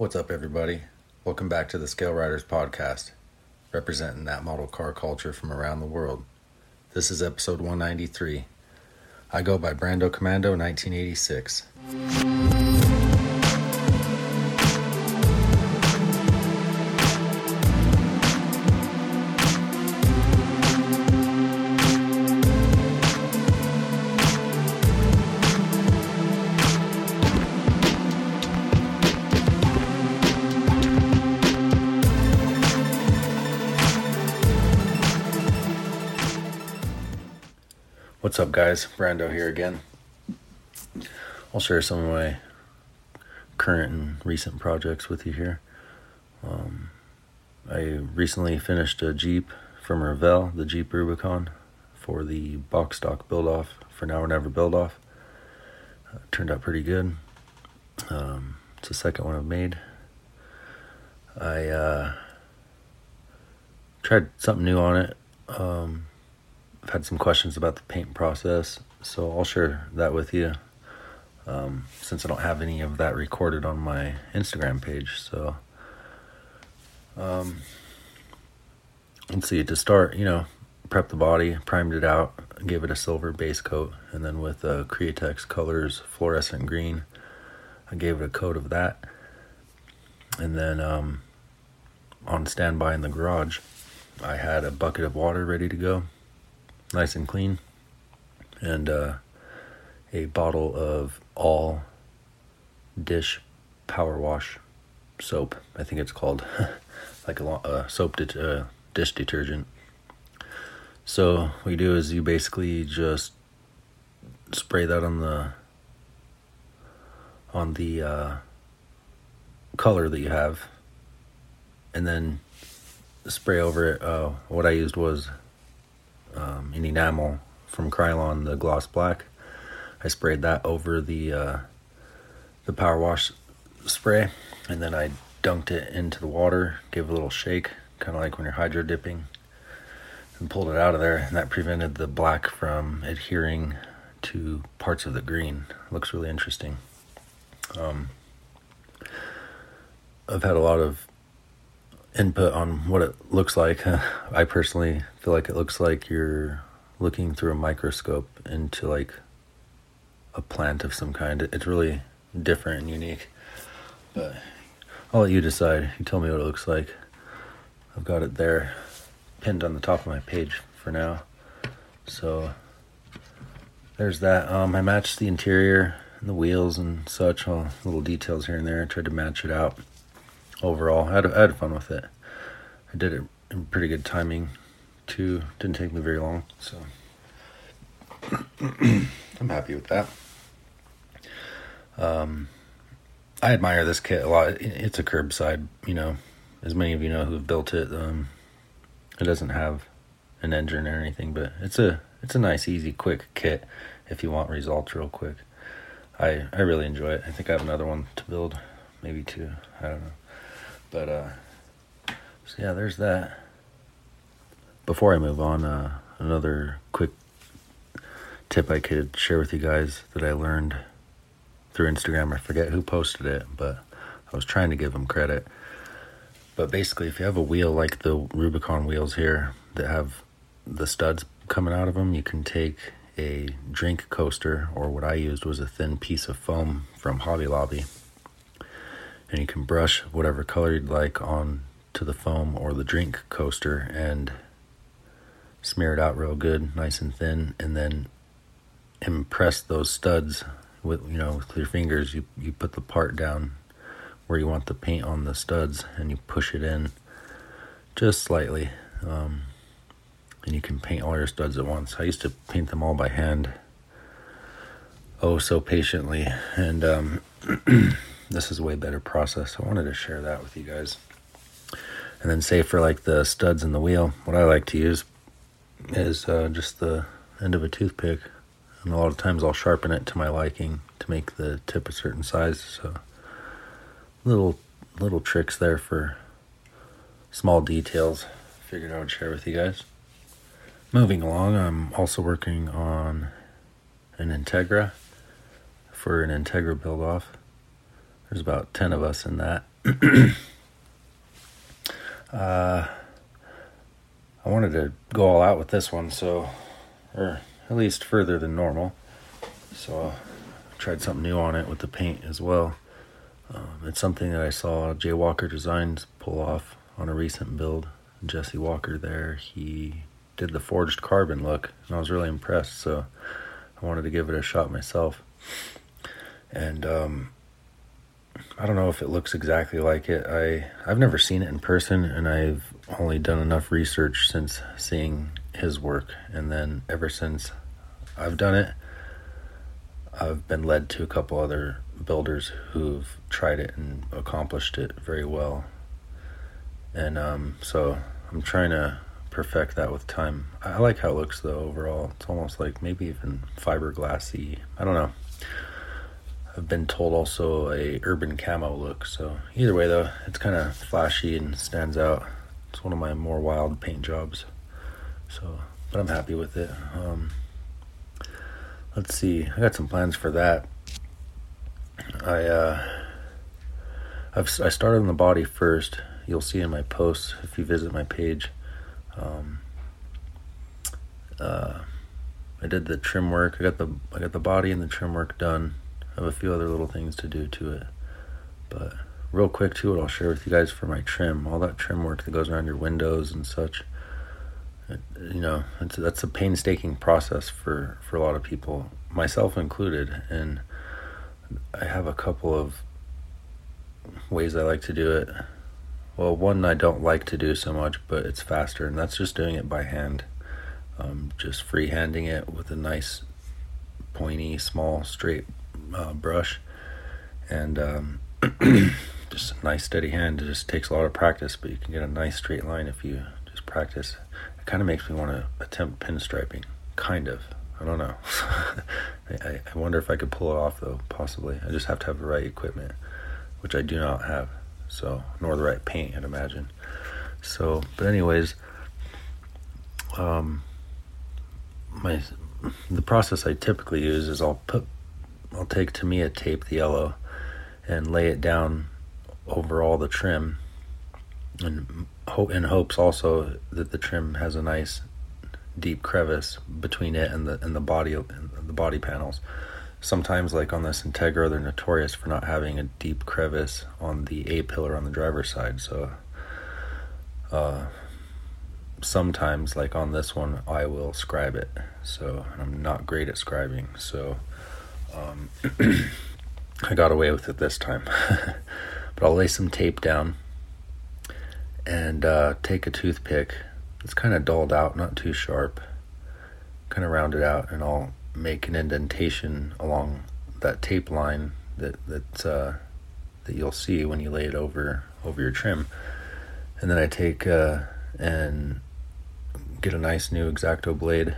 What's up, everybody? Welcome back to the Scale Riders podcast, representing that model car culture from around the world. This is episode 193. I go by Brando Commando 1986. What's up, guys? Brando here again. I'll share some of my current and recent projects with you here. Um, I recently finished a Jeep from Revell, the Jeep Rubicon, for the box stock build off for Now or Never build off. Uh, turned out pretty good. Um, it's the second one I've made. I uh, tried something new on it. Um, I've had some questions about the paint process, so I'll share that with you. Um, since I don't have any of that recorded on my Instagram page, so um, let's see. To start, you know, prep the body, primed it out, gave it a silver base coat, and then with uh, Createx Colors fluorescent green, I gave it a coat of that, and then um, on standby in the garage, I had a bucket of water ready to go nice and clean, and uh, a bottle of all dish power wash soap. I think it's called like a uh, soap de- uh, dish detergent. So what you do is you basically just spray that on the on the uh, color that you have, and then spray over it. Uh, what I used was um, an enamel from Krylon, the gloss black. I sprayed that over the uh, the power wash spray, and then I dunked it into the water, gave it a little shake, kind of like when you're hydro dipping, and pulled it out of there. And that prevented the black from adhering to parts of the green. looks really interesting. Um, I've had a lot of input on what it looks like. I personally feel like it looks like you're looking through a microscope into like a plant of some kind. It's really different and unique. But I'll let you decide. You tell me what it looks like. I've got it there pinned on the top of my page for now. So there's that. Um, I matched the interior and the wheels and such, all little details here and there. I tried to match it out overall. I had, I had fun with it. I did it in pretty good timing, too. Didn't take me very long, so I'm happy with that. Um, I admire this kit a lot. It's a curbside, you know, as many of you know who've built it. Um, it doesn't have an engine or anything, but it's a it's a nice, easy, quick kit if you want results real quick. I I really enjoy it. I think I have another one to build, maybe two. I don't know. But uh, so yeah, there's that. Before I move on, uh, another quick tip I could share with you guys that I learned through Instagram. I forget who posted it, but I was trying to give them credit. But basically, if you have a wheel like the Rubicon wheels here that have the studs coming out of them, you can take a drink coaster, or what I used was a thin piece of foam from Hobby Lobby and you can brush whatever color you'd like on to the foam or the drink coaster and smear it out real good, nice and thin, and then impress those studs with you know with your fingers. You you put the part down where you want the paint on the studs, and you push it in just slightly, um, and you can paint all your studs at once. I used to paint them all by hand, oh so patiently, and um, this is a way better process. I wanted to share that with you guys. And then say for like the studs in the wheel, what I like to use is uh, just the end of a toothpick. And a lot of times I'll sharpen it to my liking to make the tip a certain size. So little little tricks there for small details. Figured I would share with you guys. Moving along, I'm also working on an Integra for an Integra build off. There's about 10 of us in that. uh, I wanted to go all out with this one, so, or at least further than normal. So I tried something new on it with the paint as well. Um, it's something that I saw Jay Walker Designs pull off on a recent build. Jesse Walker there, he did the forged carbon look, and I was really impressed. So I wanted to give it a shot myself. And um, I don't know if it looks exactly like it. I I've never seen it in person, and I've only done enough research since seeing his work, and then ever since I've done it, I've been led to a couple other builders who've tried it and accomplished it very well. And um, so I'm trying to perfect that with time. I like how it looks though overall. It's almost like maybe even fiberglassy. I don't know. I've been told also a urban camo look. So either way though, it's kind of flashy and stands out. It's one of my more wild paint jobs. So, but I'm happy with it. Um, let's see. I got some plans for that. I uh, I've I started on the body first. You'll see in my posts if you visit my page. Um, uh, I did the trim work. I got the I got the body and the trim work done. Have a few other little things to do to it, but real quick too, what I'll share with you guys for my trim, all that trim work that goes around your windows and such. It, you know, that's a painstaking process for for a lot of people, myself included, and I have a couple of ways I like to do it. Well, one I don't like to do so much, but it's faster, and that's just doing it by hand. Um, just freehanding it with a nice, pointy, small, straight uh, brush, and um, just a nice, steady hand. It just takes a lot of practice, but you can get a nice straight line if you just practice. It kind of makes me want to attempt pinstriping, kind of. I don't know. I, I wonder if I could pull it off though, possibly. I just have to have the right equipment, which I do not have. So, nor the right paint, I'd imagine. So, but anyways, um, my the process I typically use is I'll put I'll take Tamiya tape, the yellow, and lay it down over all the trim, and in hopes also that the trim has a nice deep crevice between it and the and the body and the body panels. Sometimes, like on this Integra, they're notorious for not having a deep crevice on the A pillar on the driver's side. So, uh, sometimes, like on this one, I will scribe it. So, I'm not great at scribing. So, um, I got away with it this time. but I'll lay some tape down and uh, take a toothpick it's kind of dulled out, not too sharp. Kind of round it out, and I'll make an indentation along that tape line that that uh, that you'll see when you lay it over over your trim. And then I take uh, and get a nice new X-Acto blade,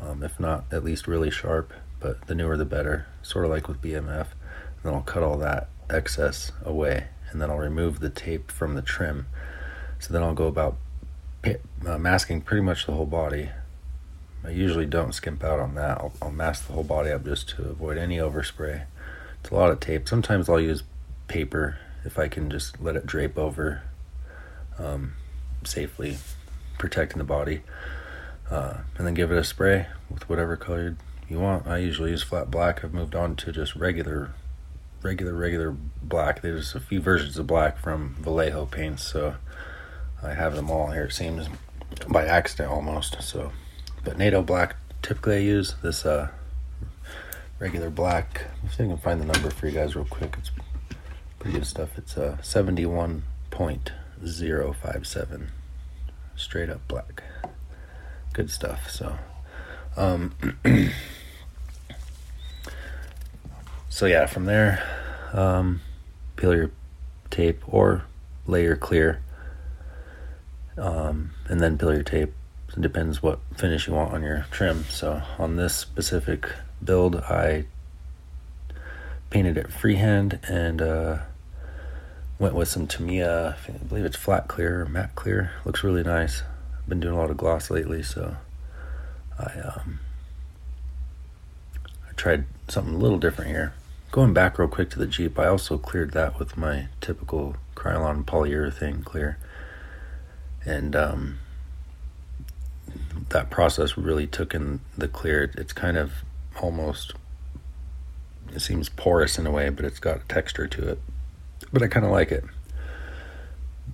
um, if not at least really sharp, but the newer the better. Sort of like with BMF. And then I'll cut all that excess away, and then I'll remove the tape from the trim. So then I'll go about uh, masking pretty much the whole body. I usually don't skimp out on that. I'll, I'll, mask the whole body up just to avoid any overspray. It's a lot of tape. Sometimes I'll use paper if I can just let it drape over um, safely, protecting the body. Uh, and then give it a spray with whatever color you want. I usually use flat black. I've moved on to just regular, regular, regular black. There's a few versions of black from Vallejo paints, so I have them all here. It seems by accident almost. So, but NATO black typically I use this uh, regular black. If I can find the number for you guys real quick. It's pretty good stuff. It's uh, seventy one point zero five seven, straight up black. Good stuff. So, um, so yeah, from there, um, peel your tape or layer clear um, and then peel your tape. It depends what finish you want on your trim. So on this specific build, I painted it freehand and uh, went with some Tamiya. I believe it's flat clear, matte clear. Looks really nice. I've been doing a lot of gloss lately, so I um, I tried something a little different here. Going back real quick to the Jeep, I also cleared that with my typical Krylon polyurethane clear. And um, that process really took in the clear. It's kind of almost, it seems porous in a way, but it's got a texture to it. But I kind of like it.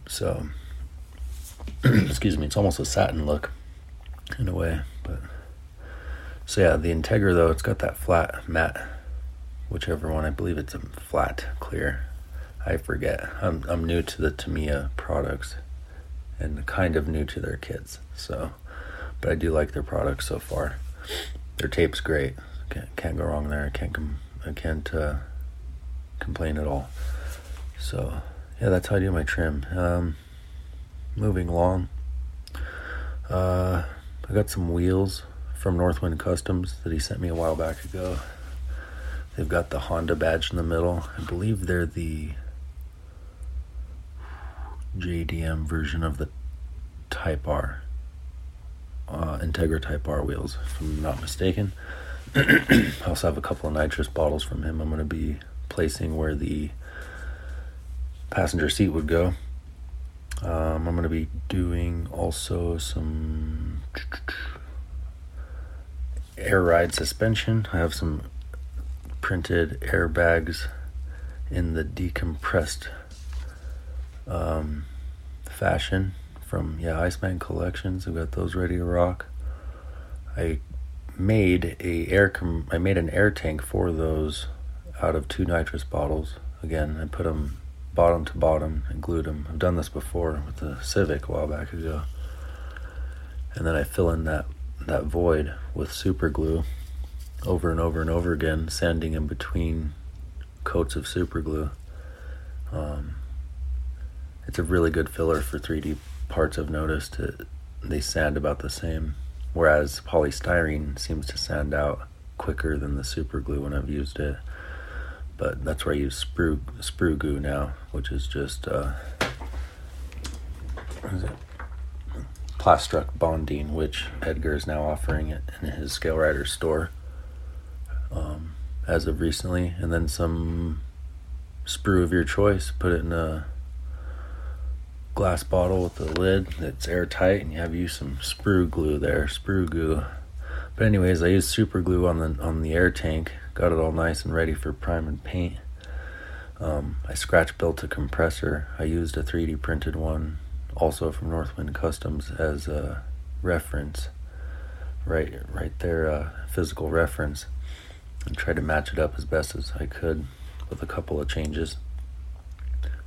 So, excuse me, it's almost a satin look in a way. But so yeah, the Integra though, it's got that flat matte, whichever one. I believe it's a flat clear. I forget. I'm I'm new to the Tamiya products, and kind of new to their kits. So, but I do like their products so far. Their tape's great. Can't, can't go wrong there. I can't com- I can't uh, complain at all. So yeah, that's how I do my trim. Um, moving along. Uh, I got some wheels from Northwind Customs that he sent me a while back ago. They've got the Honda badge in the middle. I believe they're the JDM version of the Type R, uh, Integra Type R wheels, if I'm not mistaken. I also have a couple of nitrous bottles from him. I'm going to be placing where the passenger seat would go. Um, I'm going to be doing also some air ride suspension. I have some printed airbags in the decompressed um, fashion from yeah Iceman Collections. I've got those ready to rock. I made a air com- I made an air tank for those out of two nitrous bottles. Again, I put them bottom to bottom and glued them. I've done this before with the Civic a while back ago. And then I fill in that that void with super glue over and over and over again, sanding in between coats of super glue. Um, it's a really good filler for 3D parts. I've noticed it, they sand about the same, whereas polystyrene seems to sand out quicker than the super glue when I've used it. But that's where I use sprue sprue goo now, which is just uh, it? Bonding, which Edgar is now offering it in his Scale Rider store um, as of recently, and then some sprue of your choice. Put it in a glass bottle with a lid that's airtight, and you have used some sprue glue there, sprue goo. But anyways, I used super glue on the on the air tank, got it all nice and ready for prime and paint. Um, I scratch built a compressor. I used a 3D printed one, also from Northwind Customs, as a reference. Right, right there, uh, physical reference, and tried to match it up as best as I could with a couple of changes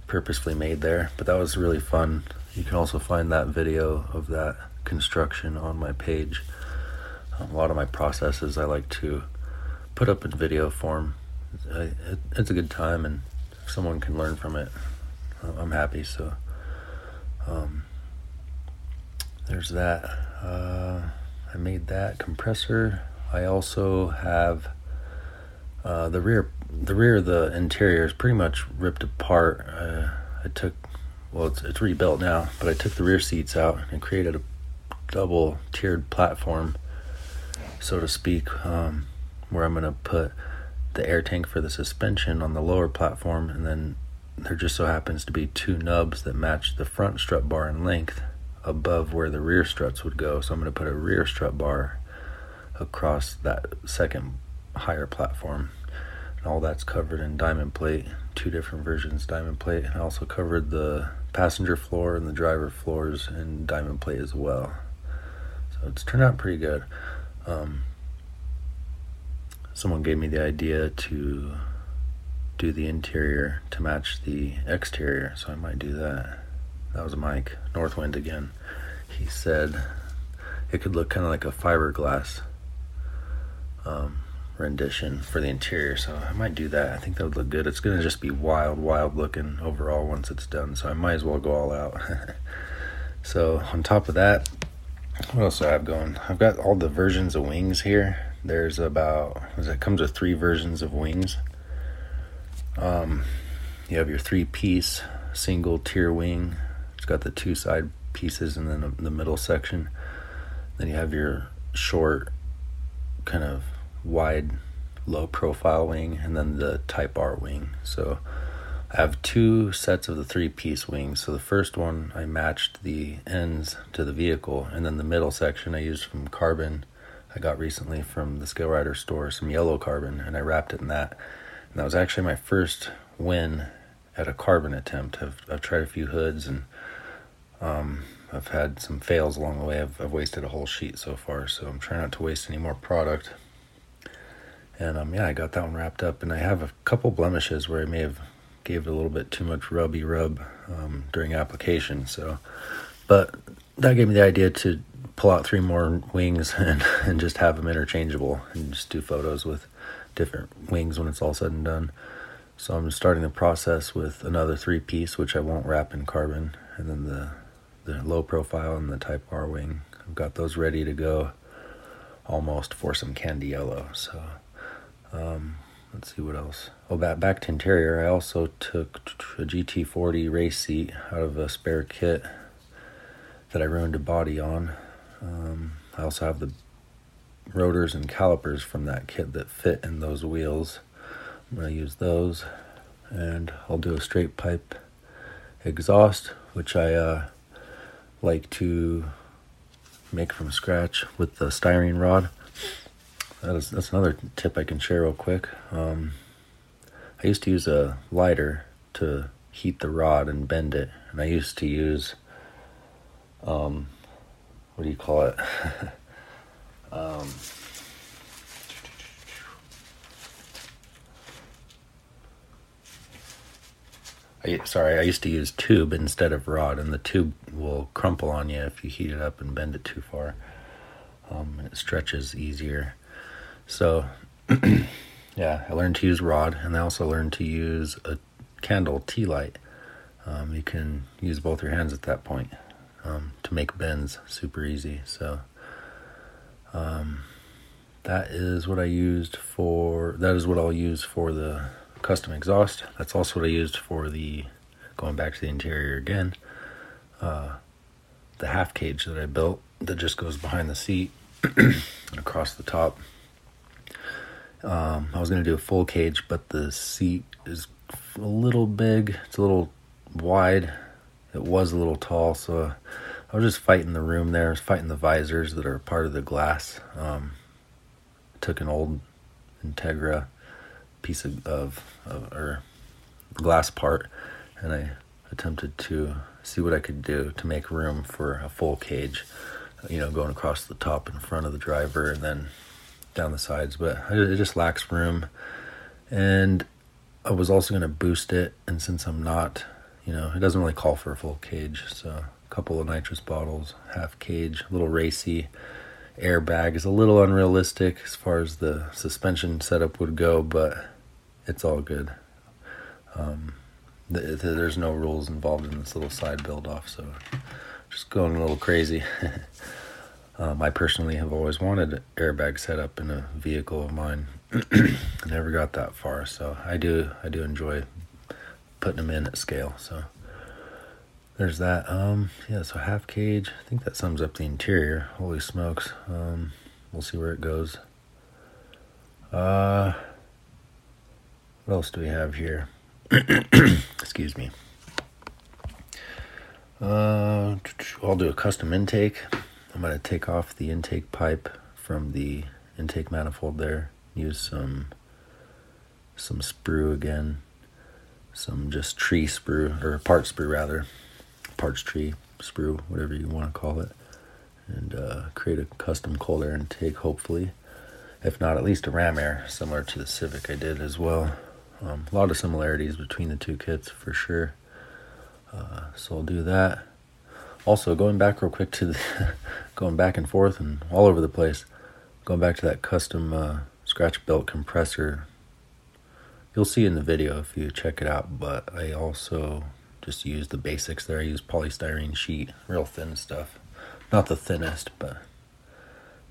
purposefully made there. But that was really fun. You can also find that video of that construction on my page. Um, a lot of my processes I like to put up in video form. It's a good time, and if someone can learn from it, I'm happy. So, um, there's that. Uh, I made that compressor. I also have uh, the rear. The rear of the interior is pretty much ripped apart. Uh, I took, well, it's it's rebuilt now, but I took the rear seats out and created a double tiered platform, so to speak, um, where I'm gonna put the air tank for the suspension on the lower platform, and then there just so happens to be two nubs that match the front strut bar in length above where the rear struts would go. So I'm going to put a rear strut bar across that second higher platform. And all that's covered in diamond plate, two different versions diamond plate. And I also covered the passenger floor and the driver floors in diamond plate as well. So it's turned out pretty good. Um, someone gave me the idea to do the interior to match the exterior, so I might do that. That was Mike Northwind again. He said it could look kind of like a fiberglass um, rendition for the interior, so I might do that. I think that would look good. It's gonna just be wild, wild looking overall once it's done, so I might as well go all out. so on top of that, what else do I have going? I've got all the versions of wings here. There's about it comes with three versions of wings. Um, you have your three piece single tier wing. It's got the two side pieces and then the middle section. Then you have your short, kind of wide, low profile wing, and then the Type R wing. So I have two sets of the three piece wings. So the first one I matched the ends to the vehicle, and then the middle section I used from carbon I got recently from the Scale Rider store, some yellow carbon, and I wrapped it in that. And that was actually my first win at a carbon attempt. I've, I've tried a few hoods and um, I've had some fails along the way. I've, I've wasted a whole sheet so far, so I'm trying not to waste any more product. And um, yeah, I got that one wrapped up, and I have a couple blemishes where I may have gave it a little bit too much rubby rub um, during application. So, but that gave me the idea to pull out three more wings and, and just have them interchangeable and just do photos with different wings when it's all said and done. So I'm starting the process with another three piece, which I won't wrap in carbon, and then the the low profile and the Type R wing. I've got those ready to go, almost for some candy yellow. So um, let's see what else. Oh, back back to interior. I also took a GT40 race seat out of a spare kit that I ruined a body on. Um, I also have the rotors and calipers from that kit that fit in those wheels. I'm going to use those and I'll do a straight pipe exhaust, which I uh, like to make from scratch with the styrene rod. That is, that's another tip I can share real quick. Um, I used to use a lighter to heat the rod and bend it, and I used to use um, what do you call it? um, I, sorry, I used to use tube instead of rod, and the tube will crumple on you if you heat it up and bend it too far. Um, and it stretches easier. So, yeah, I learned to use rod, and I also learned to use a candle tea light. Um, you can use both your hands at that point um, to make bends super easy. So, um, that is what I used for. That is what I'll use for the custom exhaust. That's also what I used for the going back to the interior again. Uh, the half cage that I built that just goes behind the seat and across the top. Um, I was going to do a full cage, but the seat is a little big. It's a little wide. It was a little tall, so I was just fighting the room there. I was fighting the visors that are part of the glass. Um, took an old Integra piece of, of, of or glass part, and I attempted to see what I could do to make room for a full cage. You know, going across the top in front of the driver and then down the sides, but it just lacks room. And I was also going to boost it, and since I'm not, you know, it doesn't really call for a full cage, so a couple of nitrous bottles, half cage, a little racy airbag is a little unrealistic as far as the suspension setup would go, but it's all good. Um, th- th- there's no rules involved in this little side build off, so just going a little crazy. um, I personally have always wanted airbag set up in a vehicle of mine. Never got that far, so I do I do enjoy putting them in at scale. So there's that. Um, yeah, so half cage. I think that sums up the interior. Holy smokes. Um, we'll see where it goes. Uh, what else do we have here? Excuse me. Uh, I'll do a custom intake. I'm going to take off the intake pipe from the intake manifold there. Use some some sprue again. Some just tree sprue, or part sprue rather. Parts tree sprue, whatever you want to call it. And uh, create a custom cold air intake, hopefully. If not, at least a ram air, similar to the Civic I did as well. Um, a lot of similarities between the two kits for sure. Uh, so I'll do that. Also, going back real quick to the, going back and forth and all over the place, going back to that custom uh, scratch built compressor. You'll see in the video if you check it out, but I also just use the basics there. I use polystyrene sheet, real thin stuff. Not the thinnest, but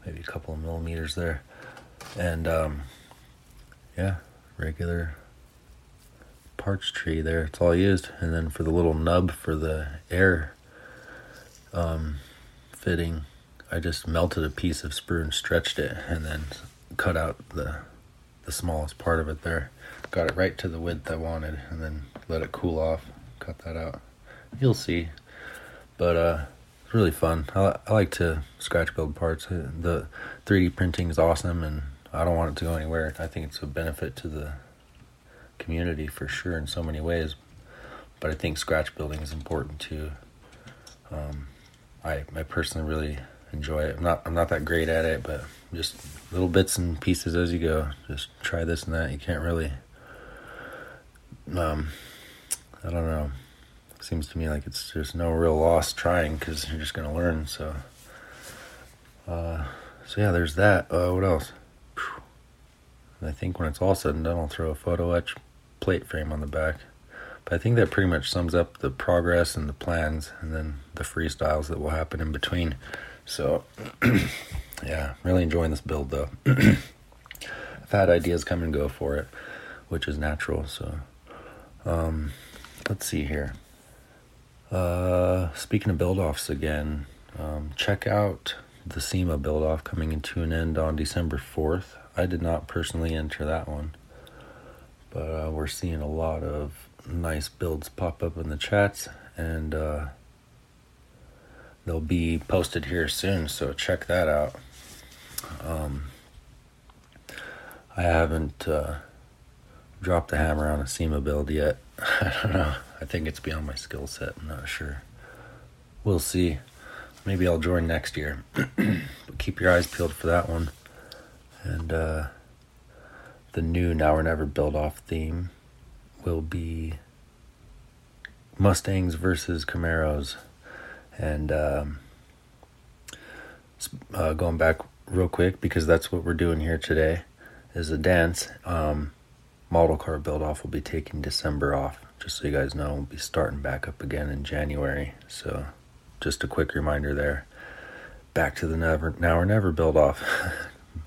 maybe a couple of millimeters there. And um, yeah, regular parts tree there. It's all used. And then for the little nub for the air um, fitting, I just melted a piece of sprue and stretched it, and then cut out the the smallest part of it there. Got it right to the width I wanted, and then let it cool off. Cut that out. You'll see. But uh, it's really fun. I, I like to scratch build parts. Uh, the 3D printing is awesome, and I don't want it to go anywhere. I think it's a benefit to the community for sure in so many ways. But I think scratch building is important too. Um, I I personally really enjoy it. I'm not I'm not that great at it, but just little bits and pieces as you go. Just try this and that. You can't really. Um, I don't know. Seems to me like it's there's no real loss trying because you're just gonna learn. So. Uh, so yeah, there's that. Uh, what else? I think when it's all said and done, I'll throw a photo etch plate frame on the back. But I think that pretty much sums up the progress and the plans, and then the freestyles that will happen in between. So, yeah, really enjoying this build though. I've had ideas come and go for it, which is natural. So, um, let's see here. Uh, speaking of build offs again, um, check out the SEMA build off coming into an end on December 4th. I did not personally enter that one, but uh, we're seeing a lot of nice builds pop up in the chats, and uh, they'll be posted here soon. So check that out. Um, I haven't uh, dropped the hammer on a SEMA build yet. I don't know. I think it's beyond my skill set. I'm not sure. We'll see. Maybe I'll join next year. but keep your eyes peeled for that one. And uh, the new Now or Never build off theme will be Mustangs versus Camaros. And um, uh, going back real quick, because that's what we're doing here today, is a dance. Um, model car build off will be taking December off. Just so you guys know, we'll be starting back up again in January. So, just a quick reminder there. Back to the never now or never build off.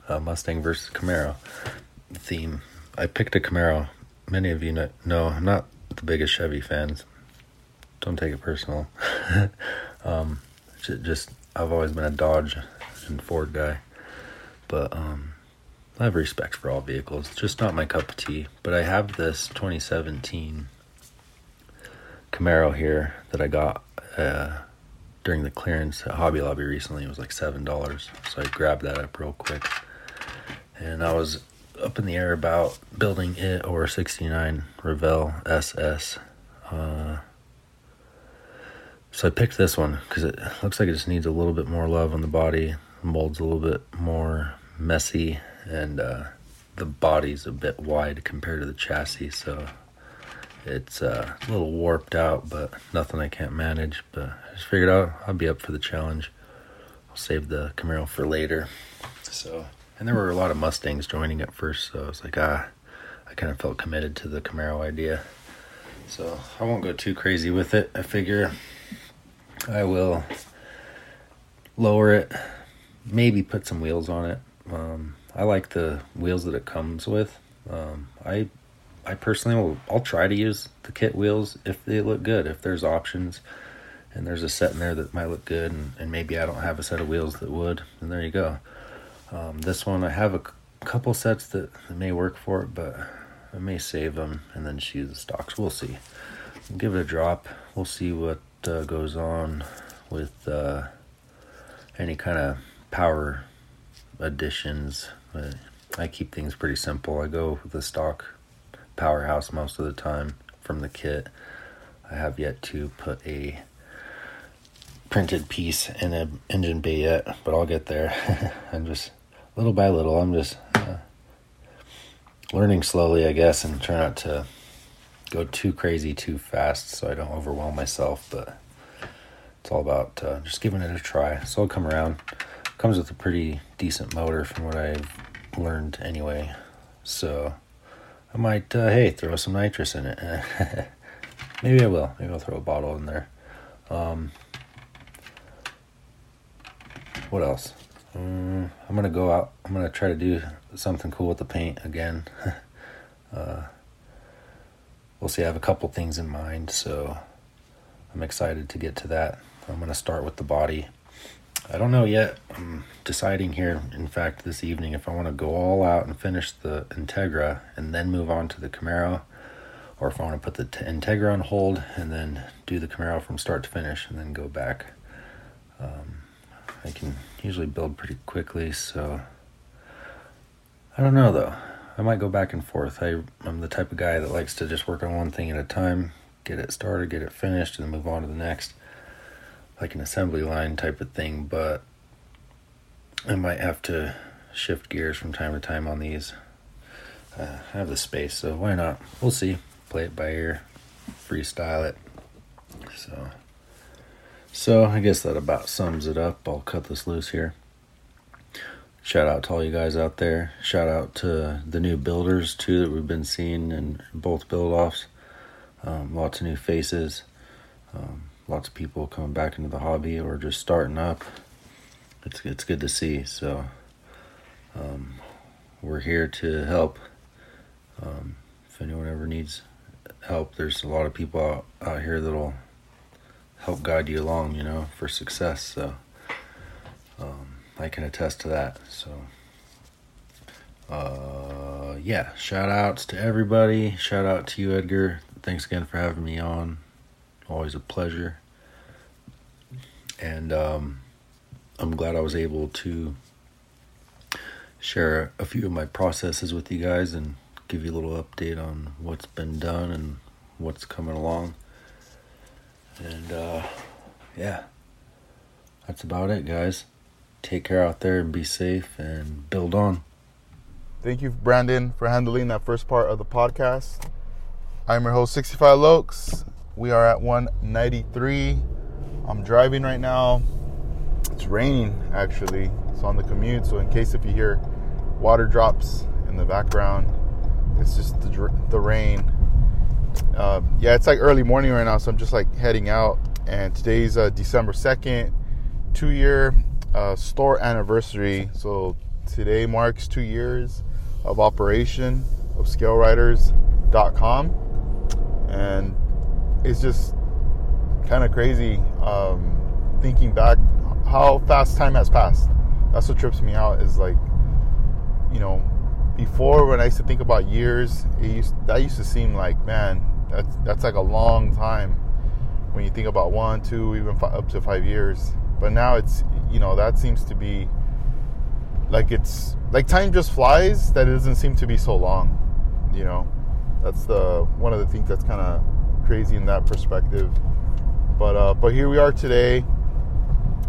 uh, Mustang versus Camaro theme. I picked a Camaro. Many of you know I'm not the biggest Chevy fans. Don't take it personal. um, just I've always been a Dodge and Ford guy, but um, I have respect for all vehicles. Just not my cup of tea. But I have this 2017 Camaro here that I got uh, during the clearance at Hobby Lobby recently. It was like seven dollars, so I grabbed that up real quick. And I was up in the air about building it or 69 Revell SS. Uh, so I picked this one because it looks like it just needs a little bit more love on the body. The mold's a little bit more messy, and uh, the body's a bit wide compared to the chassis, so it's uh, a little warped out, but nothing I can't manage. But I just figured out I'll be up for the challenge. I'll save the Camaro for later. So, and there were a lot of Mustangs joining at first, so I was like, ah, I kind of felt committed to the Camaro idea. So I won't go too crazy with it. I figure I will lower it, maybe put some wheels on it. Um, I like the wheels that it comes with. Um, I I personally will I'll try to use the kit wheels if they look good. If there's options and there's a set in there that might look good and, and maybe I don't have a set of wheels that would, then there you go. Um, this one I have a couple sets that, may work for it, but I may save them and then use the stocks. We'll see. We'll give it a drop. We'll see what uh, goes on with uh, any kind of power additions. But I keep things pretty simple. I go with the stock powerhouse most of the time from the kit. I have yet to put a printed piece in an engine bay yet, but I'll get there. I'm just little by little. I'm just uh, learning slowly, I guess, and try not to go too crazy too fast so I don't overwhelm myself. But it's all about uh, just giving it a try. So I'll come around. Comes with a pretty decent motor from what I've learned anyway. So I might, uh, hey, throw some nitrous in it. Maybe I will. Maybe I'll throw a bottle in there. Um, what else? Um, I'm gonna go out. I'm gonna try to do something cool with the paint again. uh, we'll see. I have a couple things in mind, so I'm excited to get to that. I'm gonna start with the body, I don't know yet. I'm deciding here, in fact, this evening, if I want to go all out and finish the Integra and then move on to the Camaro, or if I want to put the Integra on hold and then do the Camaro from start to finish and then go back. Um, I can usually build pretty quickly, so I don't know though. I might go back and forth. I, I'm the type of guy that likes to just work on one thing at a time, get it started, get it finished, and then move on to the next, like an assembly line type of thing. But I might have to shift gears from time to time on these. Uh, I have the space, so why not? We'll see. Play it by ear, freestyle it. So, so I guess that about sums it up. I'll cut this loose here. Shout out to all you guys out there. Shout out to the new builders too that we've been seeing in both build offs. Um, lots of new faces. Um, lots of people coming back into the hobby or just starting up. It's it's good to see. So um, we're here to help. Um, if anyone ever needs help, there's a lot of people out, out here that'll help guide you along. You know, for success. So. Um, I can attest to that. So, uh, yeah, shout outs to everybody. Shout out to you, Edgar. Thanks again for having me on. Always a pleasure. And um, I'm glad I was able to share a few of my processes with you guys and give you a little update on what's been done and what's coming along. And uh, yeah, that's about it, guys take care out there and be safe and build on. Thank you, Brandon, for handling that first part of the podcast. I'm your host, 65 Lokes. We are at 193. I'm driving right now. It's raining, actually. It's on the commute, so in case if you hear water drops in the background, it's just the, the rain. Uh, yeah, it's like early morning right now, so I'm just like heading out. And today's uh, December 2nd, two year uh, store anniversary. So today marks two years of operation of scaleriders.com. And it's just kind of crazy um, thinking back how fast time has passed. That's what trips me out is like, you know, before when I used to think about years, it used that used to seem like, man, that's that's like a long time when you think about one, two, even five, up to five years. But now it's you know that seems to be like it's like time just flies. That it doesn't seem to be so long. You know, that's the one of the things that's kind of crazy in that perspective. But uh, but here we are today,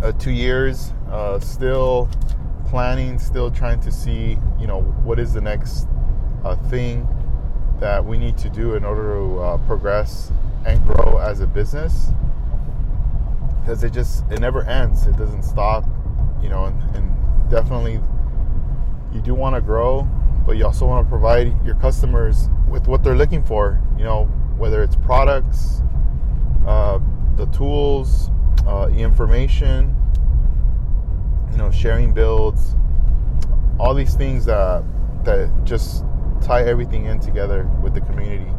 uh, two years, uh, still planning, still trying to see you know what is the next uh, thing that we need to do in order to uh, progress and grow as a business. Because it just it never ends. It doesn't stop you know and, and definitely you do want to grow but you also want to provide your customers with what they're looking for you know whether it's products uh, the tools uh, information you know sharing builds all these things that that just tie everything in together with the community.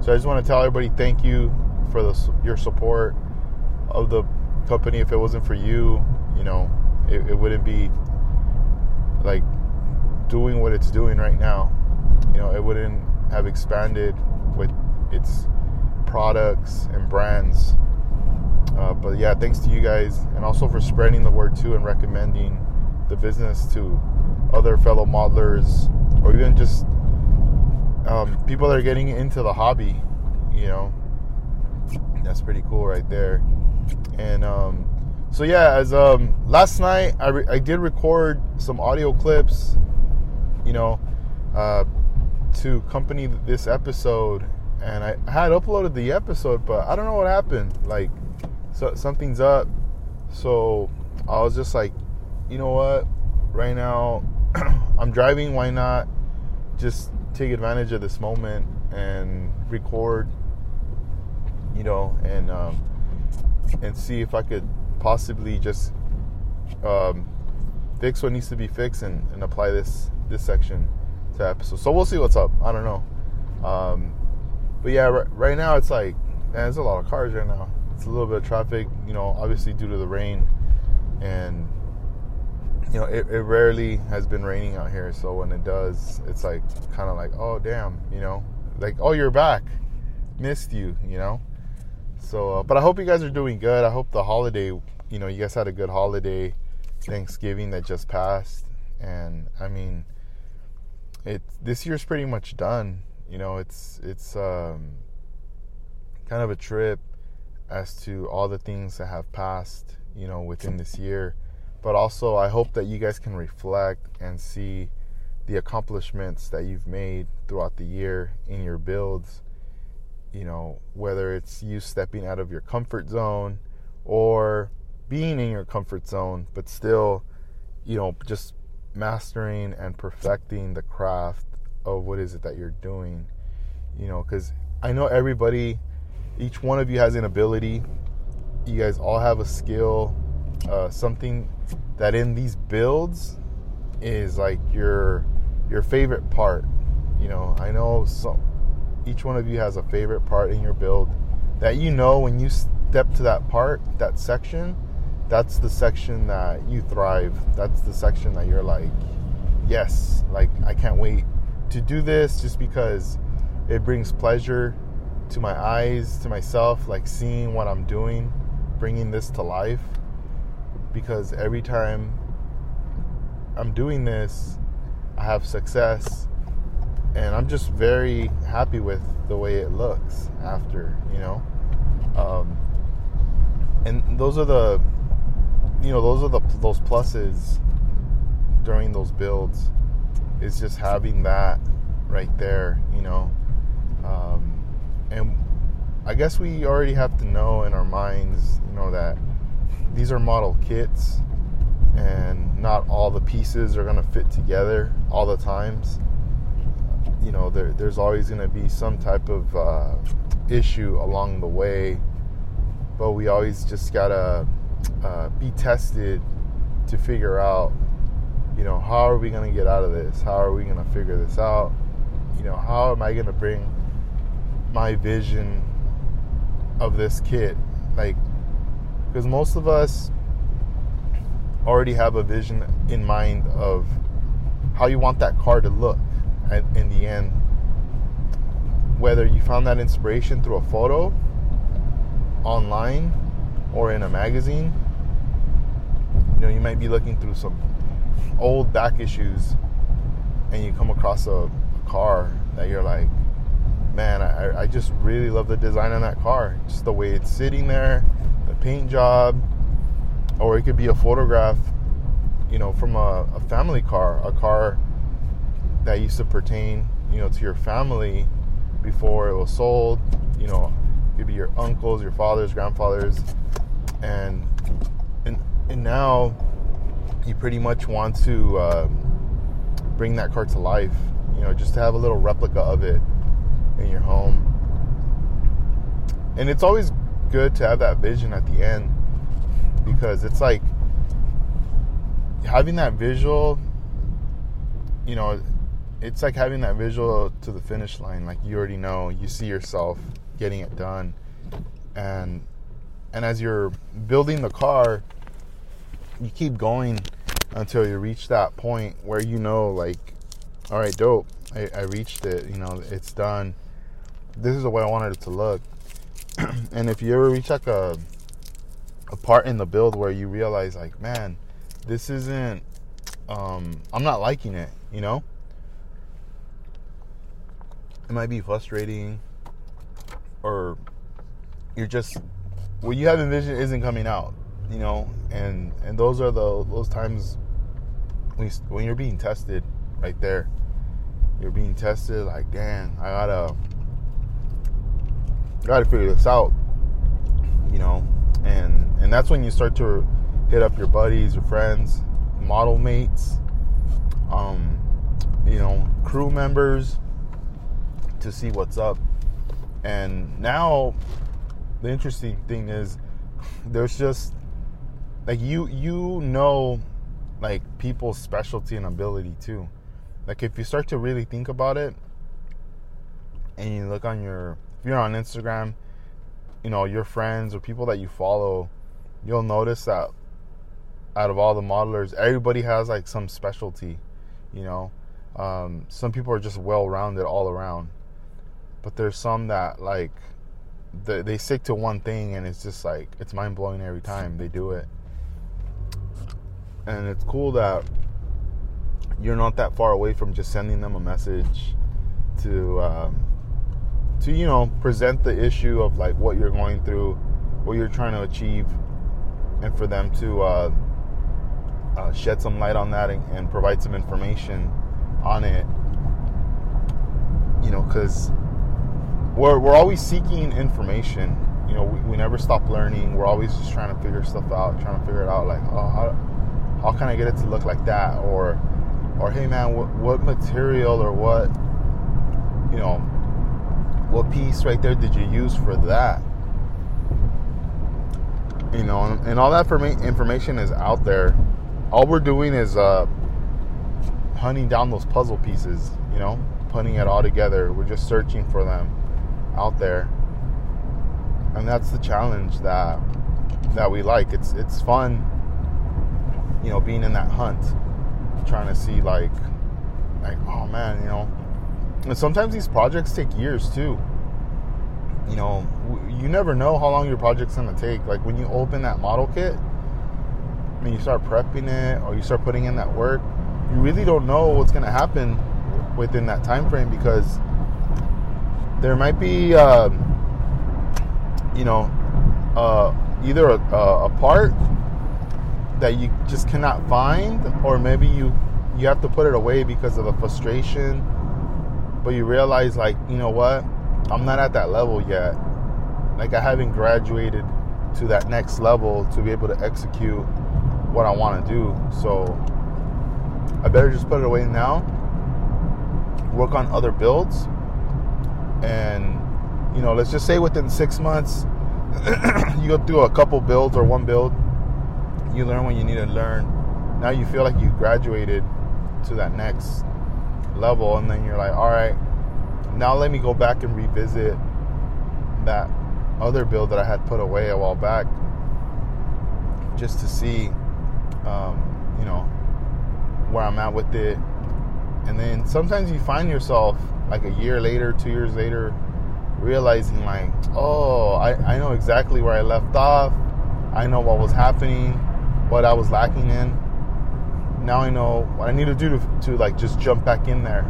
So i just want to tell everybody thank you for the, your support of the company. If it wasn't for you you know it, it wouldn't be like doing what it's doing right now. You know it wouldn't have expanded with its products and brands uh, but yeah thanks to you guys and also for spreading the word too and recommending the business to other fellow modelers or even just um, people that are getting into the hobby you know that's pretty cool right there and um, so yeah, as um, last night I, re- I did record some audio clips, you know, uh, to accompany this episode, and I had uploaded the episode, but I don't know what happened. Like, so something's up. So I was just like, you know what? Right now, I'm driving. Why not just take advantage of this moment and record? You know, and um, and see if I could possibly just um, fix what needs to be fixed and, and, apply this this section to episode. So we'll see what's up. I don't know. Um, but yeah, r- right now it's like man, there's a lot of cars right now. It's a little bit of traffic, you know, obviously due to the rain, and you know, it, it rarely has been raining out here. So when it does, it's like kind of like, oh damn, you know, like oh you're back, missed you, you know. So, uh, but I hope you guys are doing good. I hope the holiday, you know, you guys had a good holiday, Thanksgiving that just passed, and I mean, it this year's pretty much done. You know, it's it's um, kind of a trip as to all the things that have passed, you know, within this year but also I hope that you guys can reflect and see the accomplishments that you've made throughout the year in your builds. You know, whether it's you stepping out of your comfort zone or being in your comfort zone, but still, you know, just mastering and perfecting the craft of what is it that you're doing. You know, because I know everybody, each one of you has an ability. You guys all have a skill uh, something that in these builds is like your your favorite part. You know, I know some, each one of you has a favorite part in your build that you know when you step to that part, that section, that's the section that you thrive. That's the section that you're like, yes, like I can't wait to do this just because it brings pleasure to my eyes, to myself, like seeing what I'm doing, bringing this to life because every time I'm doing this, I have success, and I'm just very happy with the way it looks after, you know. Um, and those are the, you know, those are the those pluses during those builds. Is just having that right there, you know. Um, and I guess we already have to know in our minds, you know, that these are model kits and not all the pieces are going to fit together all the times. You know there, there's always going to be some type of uh, issue along the way but we always just got to uh, be tested to figure out you know how are we going to get out of this? How are we going to figure this out? You know how am i going to bring my vision of this kit like because most of us already have a vision in mind of how you want that car to look And in the end. Whether you found that inspiration through a photo online or in a magazine you know you might be looking through some old back issues and you come across a, a car that you're like man I, I just really love the design on that car just the way it's sitting there the paint job, or it could be a photograph, you know, from a, a family car, a car that used to pertain, you know, to your family before it was sold. You know, it could be your uncles, your fathers, grandfathers, and and and now you pretty much want to uh, bring that car to life. You know, just to have a little replica of it in your home. And it's always good to have that vision at the end because it's like having that visual you know it's like having that visual to the finish line like you already know you see yourself getting it done. And and as you're building the car you keep going until you reach that point where you know like all right dope. I, I reached it. You know it's done this is the way i wanted it to look and if you ever reach like a a part in the build where you realize like, man, this isn't um I'm not liking it, you know? It might be frustrating or you're just what you have envisioned isn't coming out, you know? And and those are the those times when you, when you're being tested right there. You're being tested like, damn, I got to figure this out, you know, and and that's when you start to hit up your buddies, your friends, model mates, um, you know, crew members to see what's up. And now, the interesting thing is, there's just like you you know, like people's specialty and ability too. Like if you start to really think about it, and you look on your if you're on Instagram, you know, your friends or people that you follow, you'll notice that out of all the modelers, everybody has like some specialty, you know. Um, some people are just well rounded all around, but there's some that like they, they stick to one thing and it's just like it's mind blowing every time they do it. And it's cool that you're not that far away from just sending them a message to um, to you know present the issue of like what you're going through, what you're trying to achieve, and for them to uh, uh, shed some light on that and, and provide some information on it. You know, because we're we're always seeking information. You know, we, we never stop learning. We're always just trying to figure stuff out, trying to figure it out. Like, oh, how how can I get it to look like that? Or or hey man, what, what material or what you know what piece right there did you use for that? You know, and, all that information is out there. All we're doing is uh, hunting down those puzzle pieces. You know, putting it all together. We're just searching for them out there, and that's the challenge that that we like. It's it's fun, you know, being in that hunt, trying to see like like oh man, you know. And sometimes these projects take years too. You know, you never know how long your project's gonna take. Like when you open that model kit, mean, you start prepping it or you start putting in that work, you really don't know what's gonna happen within that time frame because there might be, uh, you know, uh, either a, a part that you just cannot find, or maybe you you have to put it away because of the frustration. But you realize, like, you know what? I'm not at that level yet. Like, I haven't graduated to that next level to be able to execute what I want to do. So I better just put it away now. Work on other builds and you know let's just say within six months you go through a couple builds or one build you learn what you need to learn now you feel like you graduated to that next level and then you're like all right now let me go back and revisit that other build that i had put away a while back just to see um, you know where i'm at with it and then sometimes you find yourself like a year later, two years later, realizing like, oh, I, I know exactly where I left off. I know what was happening, what I was lacking in. Now I know what I need to do to, to like just jump back in there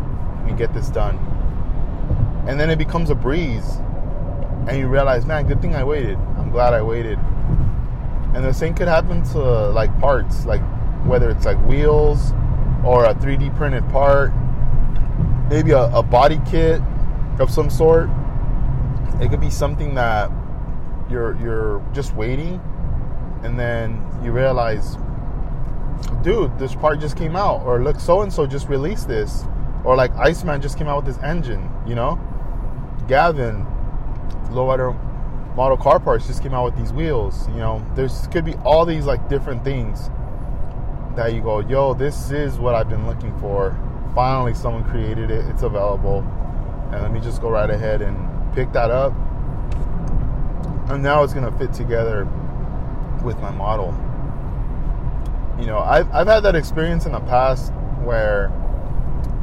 and get this done. And then it becomes a breeze. And you realize, man, good thing I waited. I'm glad I waited. And the same could happen to like parts, like whether it's like wheels or a 3D printed part maybe a, a body kit of some sort. It could be something that you're you're just waiting, and then you realize, dude, this part just came out, or look, so and so just released this, or like Iceman just came out with this engine, you know. Gavin, Lowrider model car parts just came out with these wheels. You know, there's could be all these like different things that you go, yo, this is what I've been looking for. Finally someone created it. It's available. And let me just go right ahead and pick that up. And now it's to fit together with my model you know I've, I've had that experience in the past where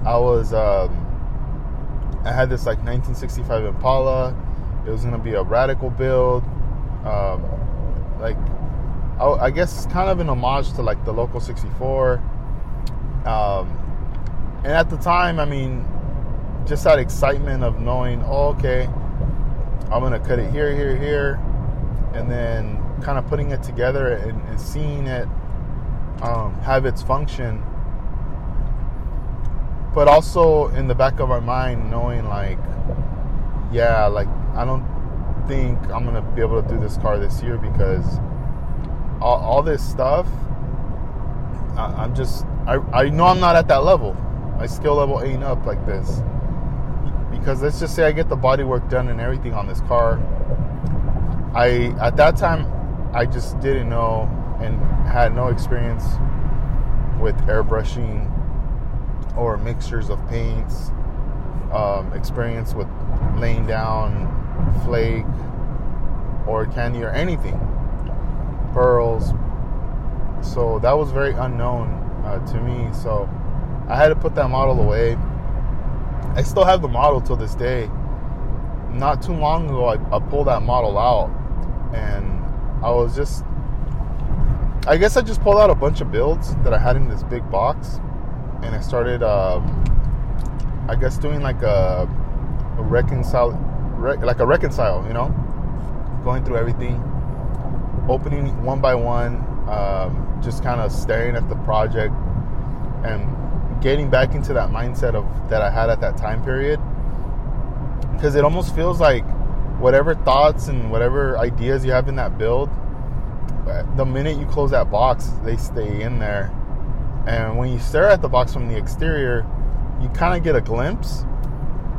i was um, i had this like 1965 impala. It was going to be a radical build. Um, like I, I guess it's kind of an homage to like the local 64 um, and at the time, I mean, just that excitement of knowing, oh, okay, I'm gonna cut it here, here, here, and then kind of putting it together and, and seeing it um, have its function. But also in the back of our mind, knowing like, yeah, like I don't think I'm gonna be able to do this car this year because all, all this stuff, I, am just, I, I know I'm not at that level my skill level ain't up like this. Because let's just say I get the body work done and everything on this car. I at that time I just didn't know and had no experience with airbrushing or mixtures of paints, um, experience with laying down flake or candy or anything, pearls. So that was very unknown uh, to me. So I had to put that model away. I still have the model till this day. Not too long ago, I, I pulled that model out, and I was just. I guess I just pulled out a bunch of builds that I had in this big box, and I started, um, I guess, doing like a, a reconcile, re- like a reconcile, you know, going through everything, opening one by one, um, just kind of staring at the project, and getting back into that mindset of that I had at that time period. Because it almost feels like whatever thoughts and whatever ideas you have in that build the minute you close that box they stay in there and when you stare at the box from the exterior you kind of get a glimpse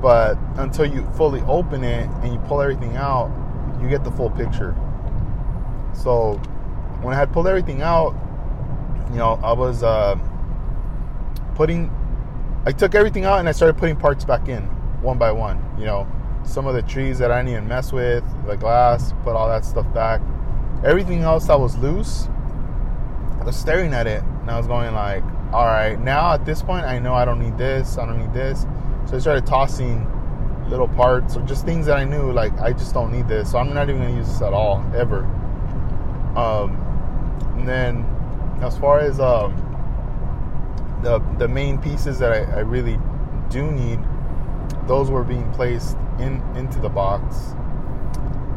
but until you fully open it and you pull everything out you get the full picture so when i had pulled everything out you know i was uh, putting I took everything out and I started putting parts back in one by one. You know, some of the trees that I didn't even mess with, the glass, put all that stuff back. Everything else that was loose, I was staring at it and I was going like, all right, now at this point I know I don't need this, I don't need this. So I started tossing little parts or just things that I knew like I just don't need this. So I'm not even gonna use this at all, ever. Um, and then as far as um, the the main pieces that I, I really do need, those were being placed in into the box.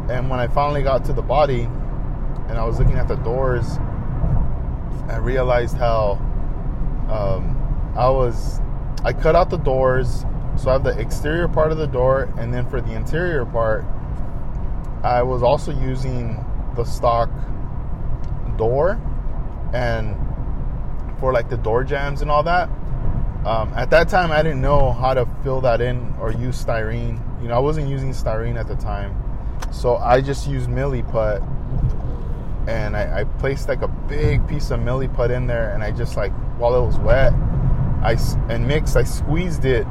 And when I finally got to the body, and I was looking at the doors, I realized how um, I was. I cut out the doors, so I have the exterior part of the door, and then for the interior part, I was also using the stock door and for like the door jambs and all that. Um, at that time, I didn't know how to fill that in or use styrene. You know, I wasn't using styrene at the time, so I just used milliput, and I, I placed like a big piece of milliput in there, and I just like while it was wet, I and mixed, I squeezed it,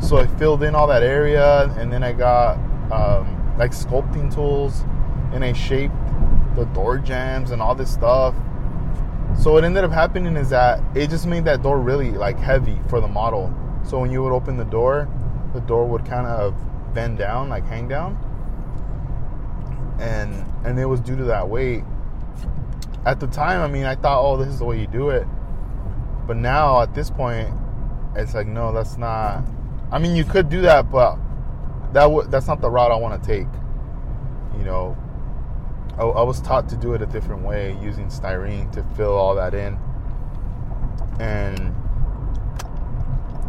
so I filled in all that area, and then I got um, like sculpting tools, and I shaped the door jambs and all this stuff so what ended up happening is that it just made that door really like heavy for the model. So when you would open the door, the door would kind of bend down, like hang down. And and it was due to that weight. At the time, I mean, I thought, oh, this is the way you do it. But now at this point, it's like, no, that's not. I mean, you could do that, but that w- that's not the route I want to take. You know, I, I was taught to do it a different way using styrene to fill all that in. And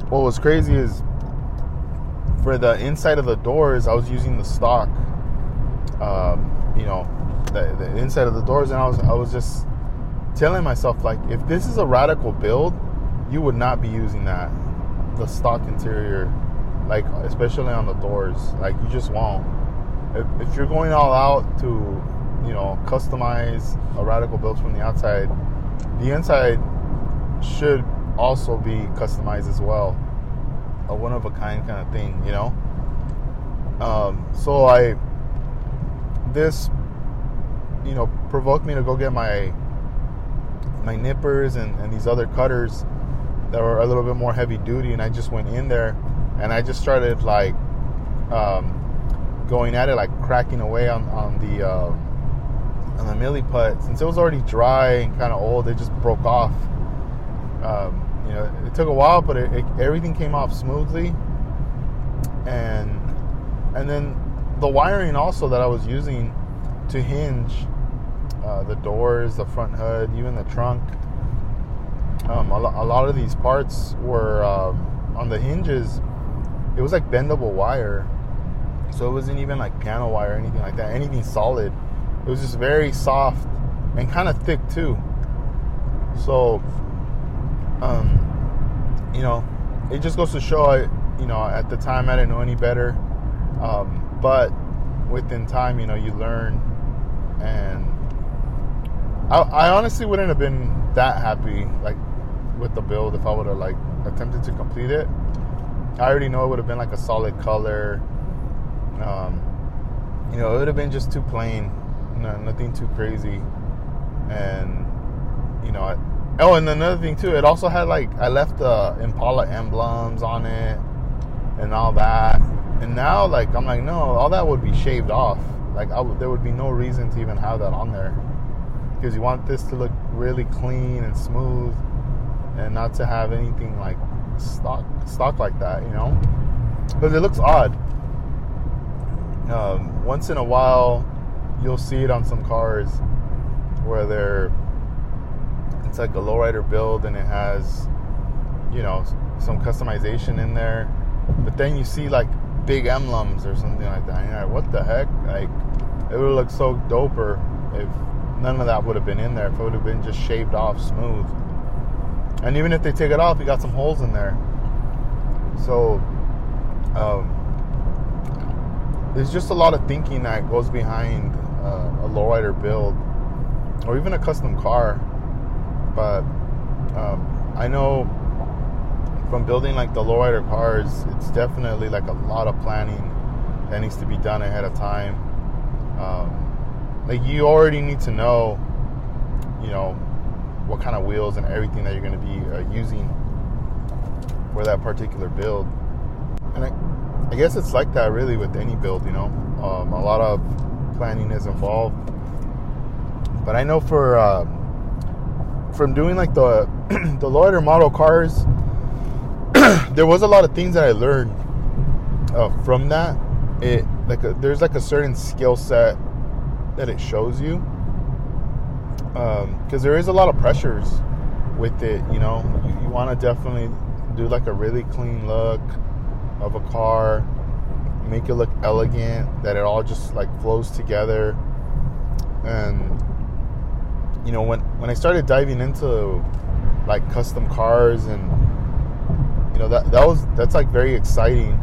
what was crazy is for the inside of the doors, I was using the stock, um, you know, the, the inside of the doors, and I was I was just telling myself like, if this is a radical build, you would not be using that, the stock interior, like especially on the doors, like you just won't. If, if you're going all out to you know, customize a radical build from the outside, the inside should also be customized as well. A one of a kind kind of thing, you know? Um, so I, this, you know, provoked me to go get my my nippers and, and these other cutters that were a little bit more heavy duty and I just went in there and I just started like um, going at it like cracking away on, on the uh, and the milliput, since it was already dry and kind of old, it just broke off. Um, you know, it took a while, but it, it, everything came off smoothly. And and then the wiring also that I was using to hinge uh, the doors, the front hood, even the trunk. Um, a, lo- a, lot of these parts were um, on the hinges. It was like bendable wire, so it wasn't even like piano wire or anything like that. Anything solid. It was just very soft and kind of thick too. So, um, you know, it just goes to show, I, you know, at the time I didn't know any better. Um, but within time, you know, you learn. And I, I honestly wouldn't have been that happy, like, with the build if I would have, like, attempted to complete it. I already know it would have been like a solid color. Um, you know, it would have been just too plain no, nothing too crazy. And you know, it, oh, and another thing too, it also had like I left the Impala emblems on it and all that. And now, like, I'm like, no, all that would be shaved off. Like, there would be no reason to even have that on there. Because you want this to look really clean and smooth, and not to have anything like stock stock like that, you know, because it looks odd. Um, once in a while, you'll see it on some cars where they're it's like a lowrider build and it has you know some customization in there. But then you see like big emblems or something like that. And you're like what the heck? Like it would have looked so doper if none of that would have been in there if it would have been just shaved off smooth and even if they take it off you got some holes in there so um, there's just a lot of thinking that goes behind uh, a lowrider build or even a custom car. But um, I know from building like the lowrider cars, it's definitely like a lot of planning that needs to be done ahead of time. Um, like you already need to know, you know, what kind of wheels and everything that you're going to be uh, using for that particular build. And I, I, guess it's like that really with any build, you know. Um, a lot of planning is involved. But I know for uh, from doing like the the lowrider model cars, there was a lot of things that I learned uh, from that. It like a, there's like a certain skill set that it shows you because um, there is a lot of pressures with it. You know, you, you want to definitely do like a really clean look of a car make it look elegant, that it all just like flows together. And you know, when when I started diving into like custom cars and you know that that was that's like very exciting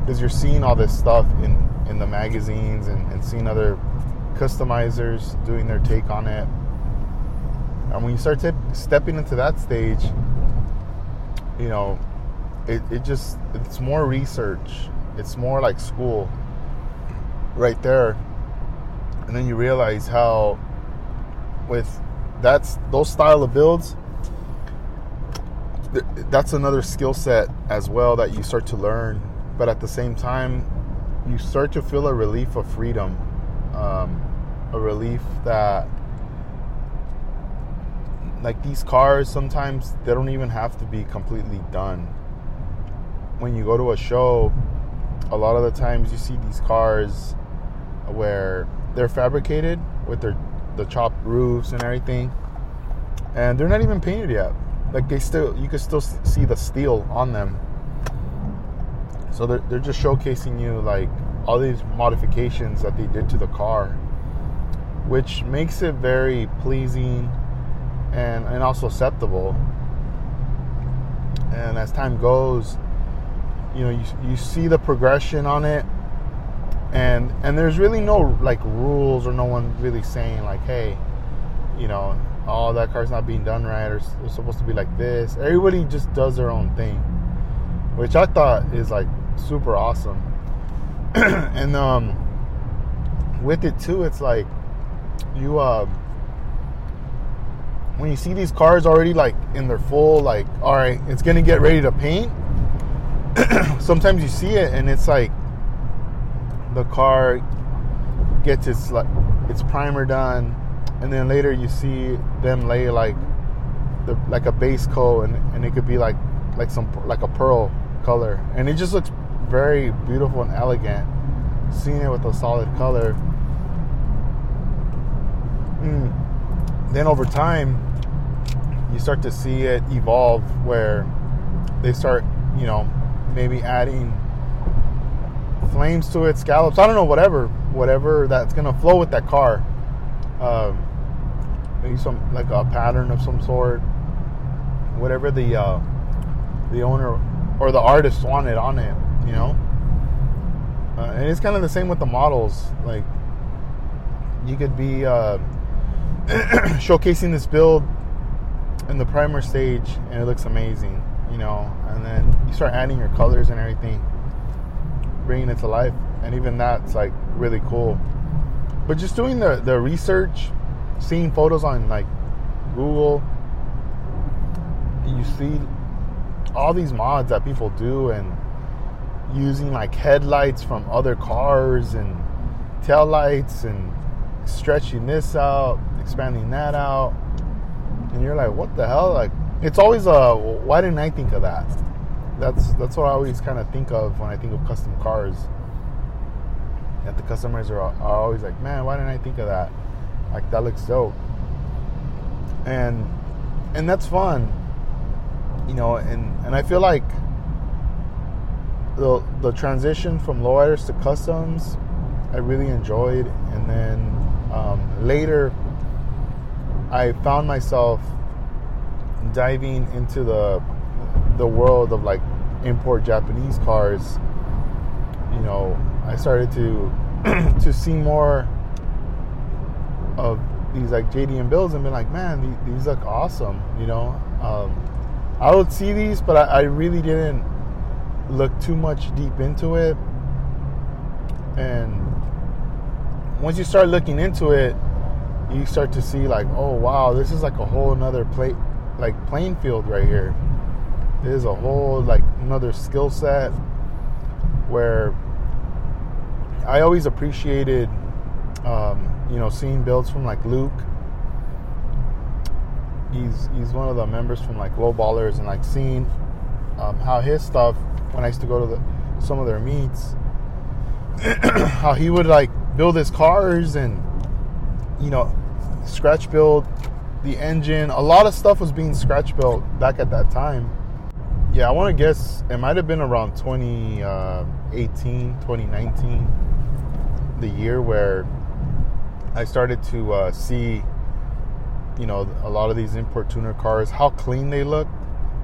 because you're seeing all this stuff in in the magazines and, and seeing other customizers doing their take on it. And when you start t- stepping into that stage, you know, it, it just it's more research it's more like school right there. And then you realize how with that's those style of builds that's another skill set as well that you start to learn but at the same time you start to feel a relief of freedom um, a relief that like these cars sometimes they don't even have to be completely done when you go to a show a lot of the times you see these cars where they're fabricated with their the chopped roofs and everything, and they're not even painted yet. Like they still, you can still see the steel on them. So they're they're just showcasing you like all these modifications that they did to the car, which makes it very pleasing and and also acceptable. And as time goes, you know you, you see the progression on it and and there's really no like rules or no one really saying like hey you know oh that car's not being done right or it's supposed to be like this everybody just does their own thing which i thought is like super awesome. And um with it too it's like you uh when you see these cars already like in their full like all right it's gonna get ready to paint sometimes you see it and it's like the car gets its like its primer done and then later you see them lay like the like a base coat and, and it could be like like some like a pearl color. And it just looks very beautiful and elegant seeing it with a solid color mm. then over time you start to see it evolve where they start you know maybe adding flames to it, scallops. I don't know, whatever, whatever that's gonna flow with that car. Um, maybe some like a pattern of some sort. Whatever the uh, the owner or the artist wanted on it, you know. Uh, and it's kind of the same with the models. Like you could be uh, showcasing this build in the primer stage, and it looks amazing you know, and then you start adding your colors and everything, bringing it to life, and even that's like really cool. But just doing the the research, seeing photos on like Google, you see all these mods that people do and using like headlights from other cars and tail lights and stretching this out, expanding that out. And you're like, what the hell? Like it's always a why didn't I think of that? That's that's what I always kind of think of when I think of custom cars. That the customers are, are always like, man, why didn't I think of that? Like that looks dope. And and that's fun. You know, and and I feel like the the transition from lowriders to customs, I really enjoyed, and then um, later, I found myself diving into the the world of like import Japanese cars. You know, I started to to see more of these like JDM builds and been like, man, these, these look awesome. You know, um, I would see these, but I, I really didn't look too much deep into it. And once you start looking into it, you start to see like, oh wow, this is like a whole another plate, like playing field right here. There's a whole like another skill set where I always appreciated, um, you know, seeing builds from like Luke. He's he's one of the members from like Low Ballers and like seeing um, how his stuff when I used to go to the, some of their meets, how he would like build his cars and you know scratch build the engine. A lot of stuff was being scratch built back at that time. Yeah, I want to guess it might have been around 2018, uh, 2019, the year where I started to uh, see, you know, a lot of these import tuner cars, how clean they look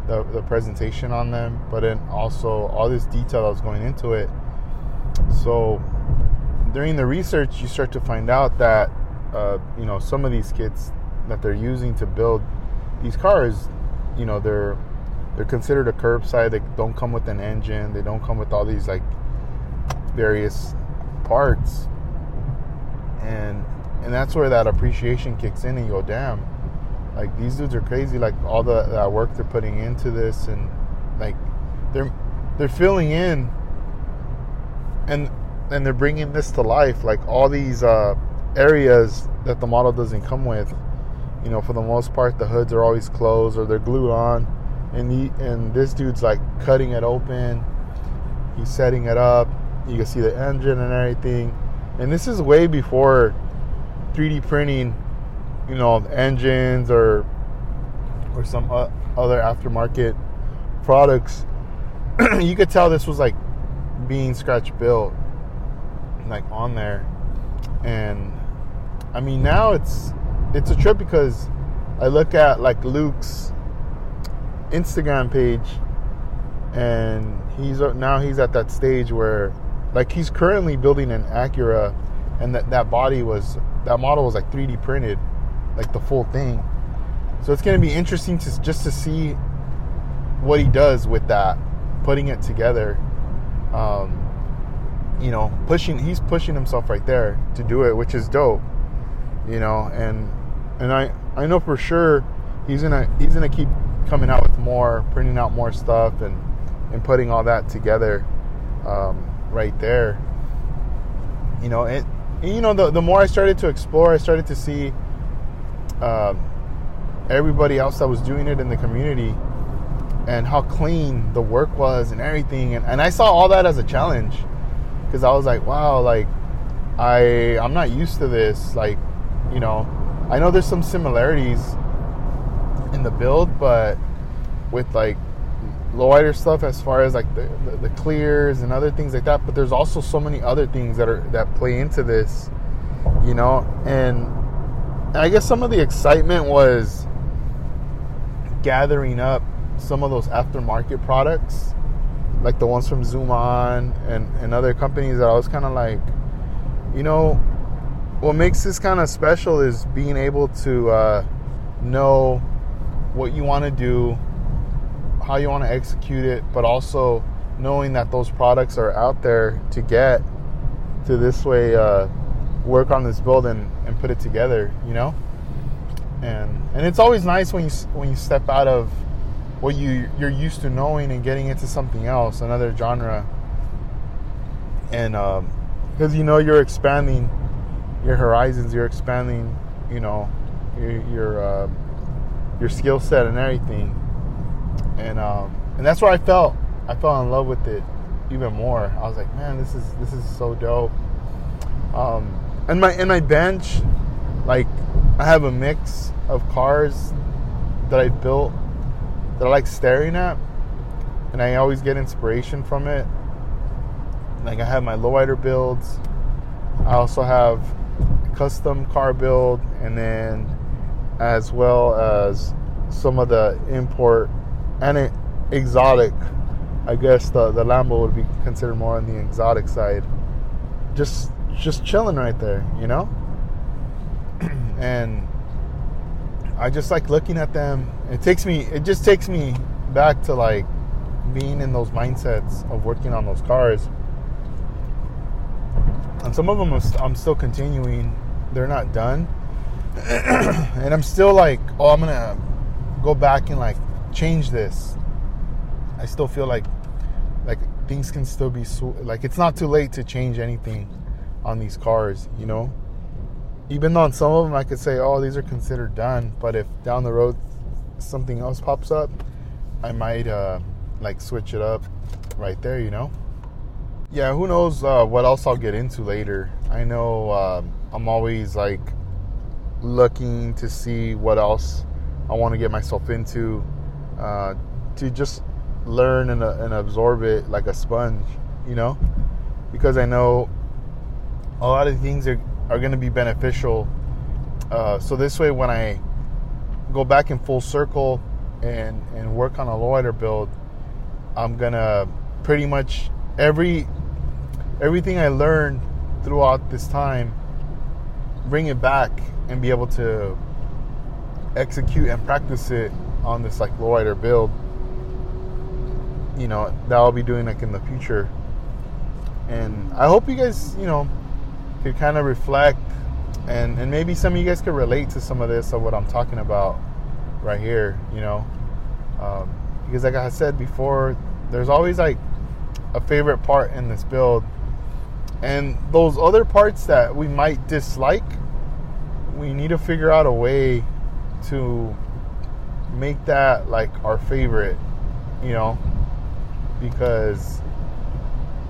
the, the presentation on them, but then also all this detail that was going into it. So during the research, you start to find out that uh, you know some of these kits that they're using to build these cars, you know, they're they're considered a curbside. They don't come with an engine. They don't come with all these like various parts, and and that's where that appreciation kicks in, and you go, damn like these dudes are crazy. Like all the work they're putting into this, and like they're they're filling in, and and they're bringing this to life. Like all these uh, areas that the model doesn't come with. You know, for the most part, the hoods are always closed or they're glued on, and the and this dude's like cutting it open. He's setting it up. You can see the engine and everything. And this is way before 3D printing you know engines or or some other aftermarket products you could tell this was like being scratch built like on there. And i mean now it's it's a trip because i look at like luke's instagram page and he's uh, now he's at that stage where like he's currently building an acura and that, that body was that model was like 3d printed like the full thing. So it's going to be interesting to just to see what he does with that, putting it together. Um, you know, pushing he's pushing himself right there to do it, which is dope. You know, and and I I know for sure he's gonna he's gonna keep coming out with more, printing out more stuff, and and putting all that together um, right there. You know, and, and you know the the more I started to explore, I started to see um, everybody else that was doing it in the community and how clean the work was and everything. And, and i saw all that as a challenge because i was like wow like i i'm not used to this. Like you know i know there's some similarities in the build but with like lowrider stuff as far as like the, the, the clears and other things like that but there's also so many other things that are that play into this you know? And I guess some of the excitement was gathering up some of those aftermarket products, like the ones from Zoom On and, and other companies that I was kind of like, you know, what makes this kind of special is being able to uh, know what you want to do, how you want to execute it, but also knowing that those products are out there to get to this way uh, work on this build and, and put it together, you know? And and it's always nice when you when you step out of what you you're used to knowing and getting into something else, another genre. And because um, you know you're expanding your horizons, you're expanding, you know, your your, uh, your skill set and everything. And um, and that's where I felt I fell in love with it even more. I was like, man, this is this is so dope. Um, and my in my bench, like I have a mix of cars that I built that I like staring at, and I always get inspiration from it. Like I have my lowrider builds. I also have custom car build, and then as well as some of the import and exotic. I guess the the Lambo would be considered more on the exotic side. Just just chilling right there, you know. and I just like looking at them. It takes me. It just takes me back to like being in those mindsets of working on those cars. And some of them I'm still continuing. They're not done, and I'm still like, oh, I'm gonna go back and like change this. I still feel like like things can still be like it's not too late to change anything on these cars, you know even on some of them I could say, oh, these are considered done, but if down the road something else pops up, I might uh, like switch it up right there, you know? Yeah, who knows uh, what else I'll get into later. I know uh, I'm always like looking to see what else I want to get myself into uh, to just learn and, uh, and absorb it like a sponge, you know? Because I know a lot of things are are going to be beneficial. Uh, so this way, when I go back in full circle and and work on a lowrider build, I'm gonna pretty much every everything I learned throughout this time, bring it back and be able to execute and practice it on this like lowrider build. You know that I'll be doing like in the future, and I hope you guys you know could kind of reflect and and maybe some of you guys could relate to some of this of what I'm talking about right here, you know, um, because like I said before, there's always like a favorite part in this build, and those other parts that we might dislike, we need to figure out a way to make that like our favorite, you know, because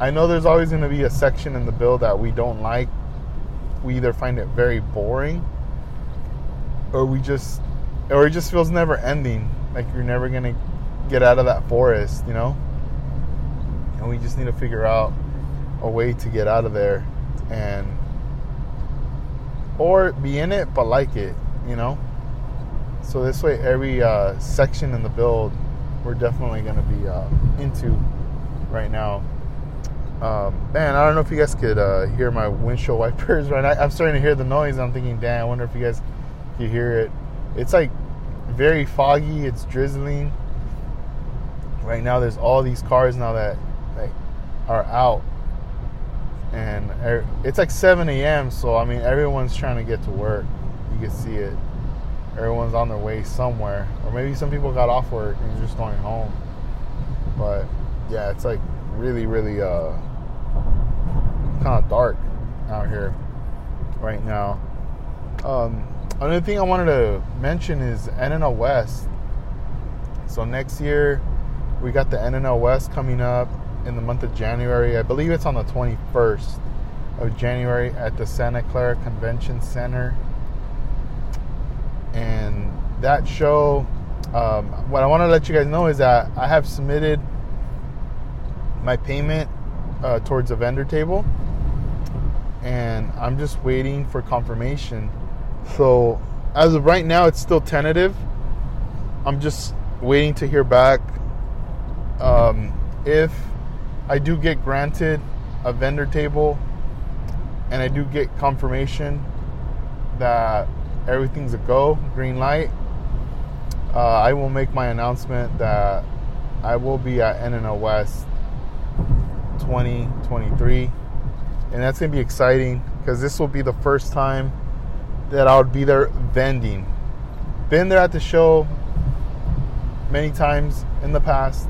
I know there's always going to be a section in the build that we don't like we either find it very boring or we just or it just feels never ending. Like you're never gonna get out of that forest you know? And we just need to figure out a way to get out of there and or be in it but like it you know? So this way every uh, section in the build we're definitely to be uh, into right now um, man, I don't know if you guys could uh, hear my windshield wipers right now. I'm starting to hear the noise. I'm thinking, damn, I wonder if you guys can hear it. It's like very foggy. It's drizzling. Right now, there's all these cars now that like are out, and er, it's like 7 a.m. So I mean, everyone's trying to get to work. You can see it. Everyone's on their way somewhere, or maybe some people got off work and just going home. But yeah, it's like really, really uh, kind of dark out here right now. Um, another thing I wanted to mention is NNL West. So next year, we got the NNL West coming up in the month of January. I believe it's on the 21st of January at the Santa Clara Convention Center. And that show, um, what I want to let you guys know is that I have submitted my payment uh, towards a vendor table, and I'm just waiting for confirmation. So, as of right now, it's still tentative. I'm just waiting to hear back. Um, if I do get granted a vendor table and I do get confirmation that everything's a go, green light, uh, I will make my announcement that I will be at NNL West 2023. And that's going to be exciting because this will be the first time that I would be there vending. Been there at the show many times in the past,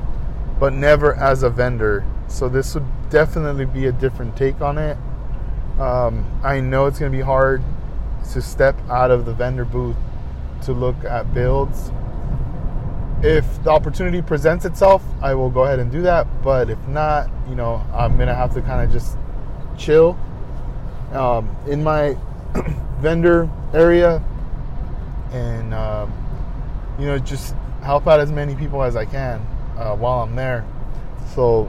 but never as a vendor. So this would definitely be a different take on it. Um, I know it's going to be hard to step out of the vendor booth to look at builds. If the opportunity presents itself, I will go ahead and do that. But if not, you know, I'm to have to kind of just chill um, in my vendor area and, um, you know, just help out as many people as I can uh, while I'm there. So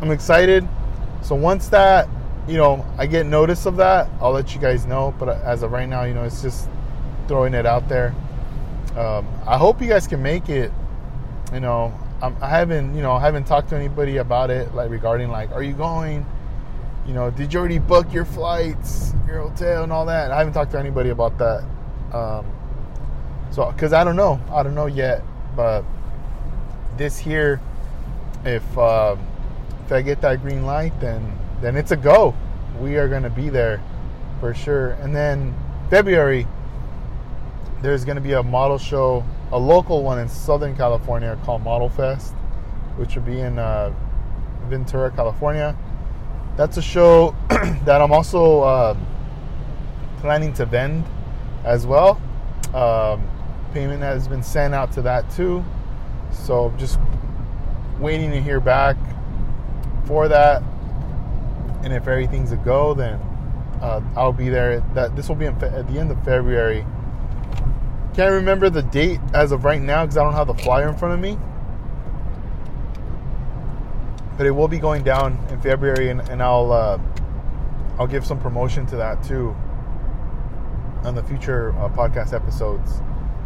I'm excited. So once that, you know, I get notice of that, I'll let you guys know. But as of right now, you know, it's just throwing it out there. Um, I hope you guys can make it. You know, I'm, I haven't, you know, I haven't talked to anybody about it, like regarding like, are you going? You know, did you already book your flights, your hotel, and all that? I haven't talked to anybody about that. Um, so, because I don't know, I don't know yet. But this here, if um, if I get that green light, then then it's a go. We are going to be there for sure. And then February, there's going to be a model show, a local one in Southern California called Model Fest, which will be in uh, Ventura, California. That's a show that I'm also uh, planning to vend as well. Um, payment has been sent out to that too. So just waiting to hear back for that. And if everything's a go, then uh, I'll be there. That this will be fe- at the end of February. Can't remember the date as of right now because I don't have the flyer in front of me. But it will be going down in February, and, and I'll uh, I'll give some promotion to that too on the future uh, podcast episodes.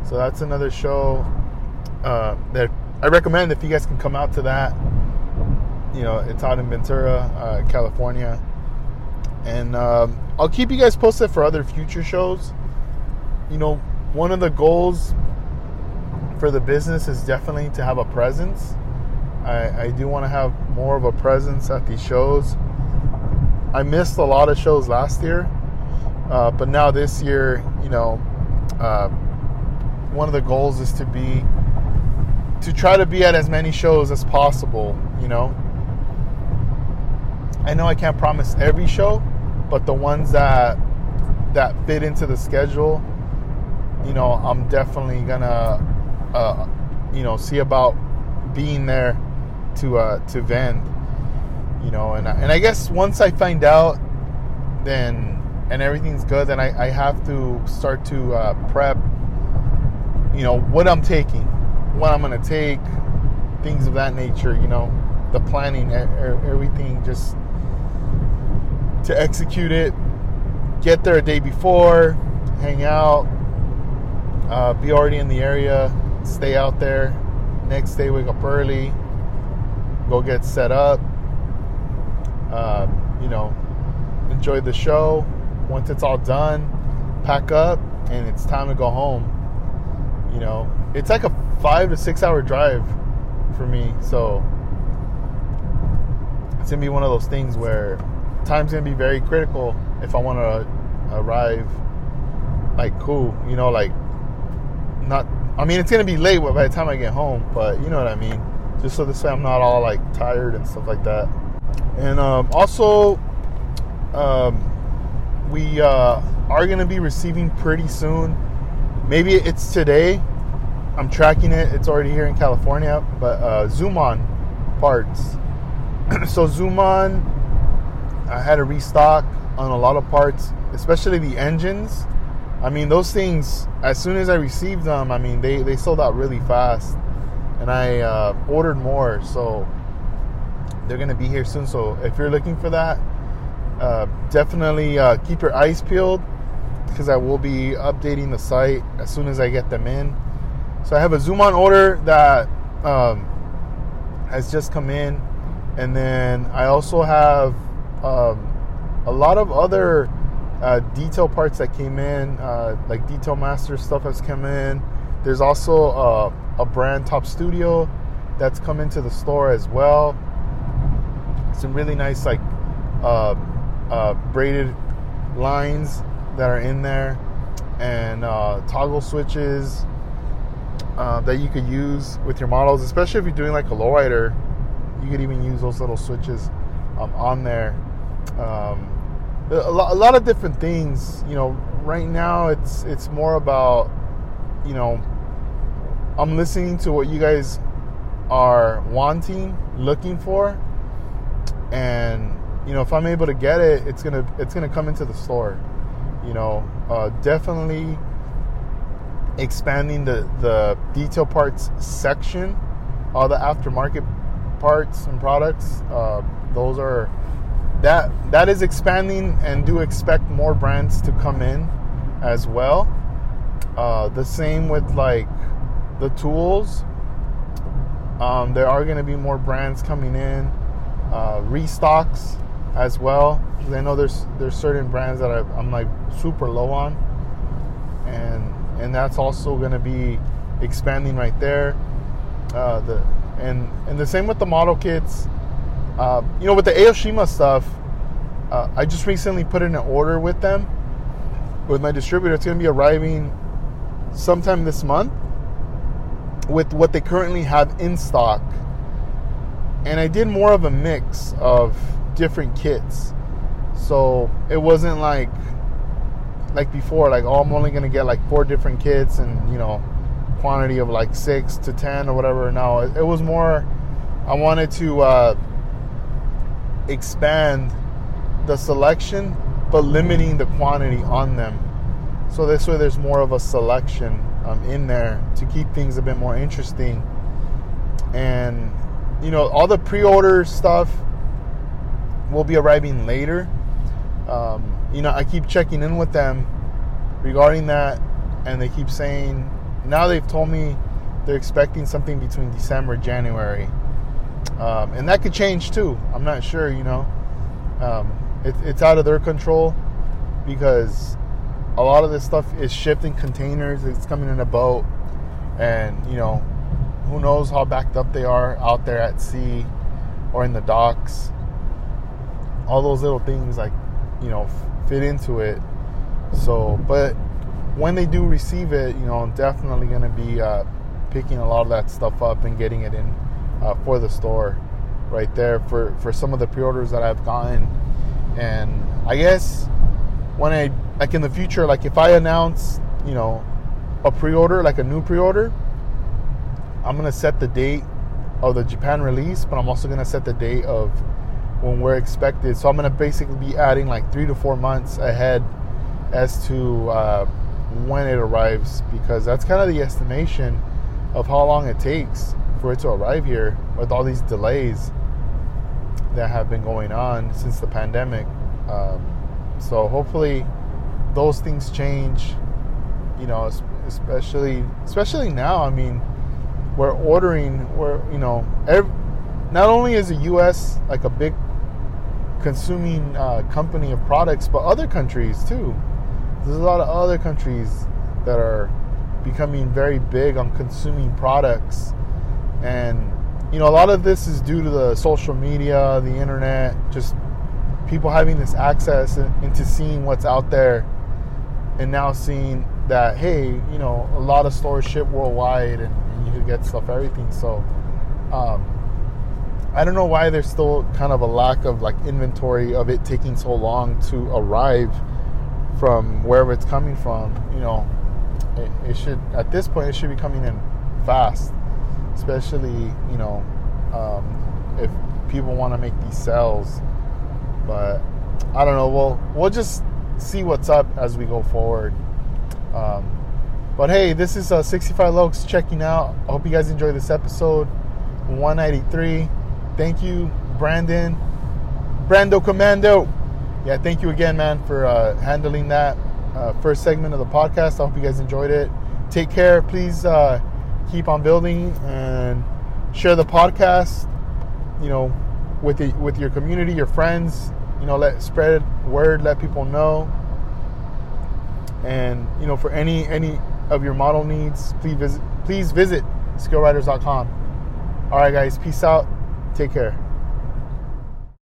So that's another show uh, that I recommend if you guys can come out to that. You know, it's out in Ventura, uh, California, and um, I'll keep you guys posted for other future shows. You know, one of the goals for the business is definitely to have a presence. I, I do want to have more of a presence at these shows. I missed a lot of shows last year, uh, but now this year, you know, uh, one of the goals is to be to try to be at as many shows as possible. You know, I know I can't promise every show, but the ones that that fit into the schedule, you know, I'm definitely gonna, uh, you know, see about being there to uh, to vend. You know, and I, and I guess once I find out, then and everything's good, then I, I have to start to uh, prep. You know what I'm taking, what I'm gonna take, things of that nature. You know, the planning, everything, just to execute it. Get there a day before, hang out, uh, be already in the area, stay out there. Next day, wake up early, go get set up. Uh, you know, enjoy the show. Once it's all done, pack up, and it's time to go home. You know, it's like a five to six hour drive for me, so it's gonna be one of those things where time's gonna be very critical if I want to arrive like cool, you know, like not. I mean, it's gonna be late by the time I get home, but you know what I mean. Just so this way I'm not all like tired and stuff like that. And um, also, um, we uh, are gonna be receiving pretty soon. Maybe it's today. I'm tracking it. It's already here in California, but uh, Zoom-On parts. so Zoom-On I had to restock on a lot of parts, especially the engines. I mean, those things, as soon as I received them, I mean, they, they sold out really fast. And I uh, ordered more, so they're going to be here soon. So if you're looking for that, uh, definitely uh, keep your eyes peeled because I will be updating the site as soon as I get them in. So I have a Zoom-On order that um, has just come in. And then I also have um, a lot of other uh, detail parts that came in, uh, like Detail Master stuff has come in. There's also uh, a brand Top Studio that's come into the store as well. Some really nice like uh, uh, braided lines that are in there, and toggle switches. that you could use with your models, especially if you're doing like a lowrider. You could even use those little switches um, on there. Um, a, lot, a lot of different things. You know, right now it's it's more about you know I'm listening to what you guys are wanting, looking for, and you know if I'm able to get it, it's gonna it's gonna come into the store. You know, uh, definitely expanding the the detail parts section, all the aftermarket parts and products. Uh, those are that that is expanding, and do expect more brands to come in as well. Uh, the same with like the tools. Um, there are going to be more brands coming in, uh, restocks as well. I know there's there's certain brands that I, I'm like super low on, and and that's also going to be expanding right there. Uh, the and and the same with the model kits. Uh, you know, with the Aoshima stuff, uh, I just recently put in an order with them, with my distributor. It's going to be arriving sometime this month with what they currently have in stock. And I did more of a mix of different kits. So it wasn't like like before, like oh I'm only gonna get like four different kits and you know quantity of like six to ten or whatever. No, it, it was more I wanted to uh, expand the selection but limiting the quantity on them. So this way there's more of a selection um, in there to keep things a bit more interesting. And you know, all the pre-order stuff will be arriving later. Um, you know, I keep checking in with them regarding that, and they keep saying now they've told me they're expecting something between December January, um, and that could change too. I'm not sure. You know, um, it, it's out of their control because a lot of this stuff is shipped in containers. It's coming in a boat, and you know, who knows how backed up they are out there at sea or in the docks. All those little things, like you know, fit into it. So, but when they do receive it, you know, I'm definitely going to be uh, picking a lot of that stuff up and getting it in uh, for the store right there for for some of the pre-orders that I've gotten. And I guess when I like in the future, like if I announce, you know, a pre-order, like a new pre-order, I'm gonna set the date of the Japan release, but I'm also gonna set the date of when we're expected. So I'm gonna basically be adding like three to four months ahead as to uh, when it arrives, because that's kind of the estimation of how long it takes for it to arrive here with all these delays that have been going on since the pandemic. Um, so hopefully those things change. You know, especially especially now. I mean, we're ordering. We're you know, every, not only is the U.S. like a big consuming uh, company of products, but other countries too. There's a lot of other countries that are becoming very big on consuming products, and you know, a lot of this is due to the social media, the internet, just people having this access into seeing what's out there and now seeing that hey you know a lot of stores ship worldwide and, and you can get stuff everything. So um, i don't know why there's still kind of a lack of like inventory of it taking so long to arrive from wherever it's coming from you know. It, it should at this point it should be coming in fast especially you know um, if people want to make these sales but I don't know. We'll we'll just see what's up as we go forward. Um, but hey, this is uh, 65 Lokes checking out. I hope you guys enjoyed this episode 193. Thank you, Brandon, Brando Commando. Yeah, thank you again, man, for uh, handling that uh, first segment of the podcast. I hope you guys enjoyed it. Take care. Please uh, keep on building and share the podcast. You know, with the, with your community, your friends. You know, let spread word, let people know. And you know, for any any of your model needs, please visit please visit skillriders.com. All right, guys, peace out. Take care.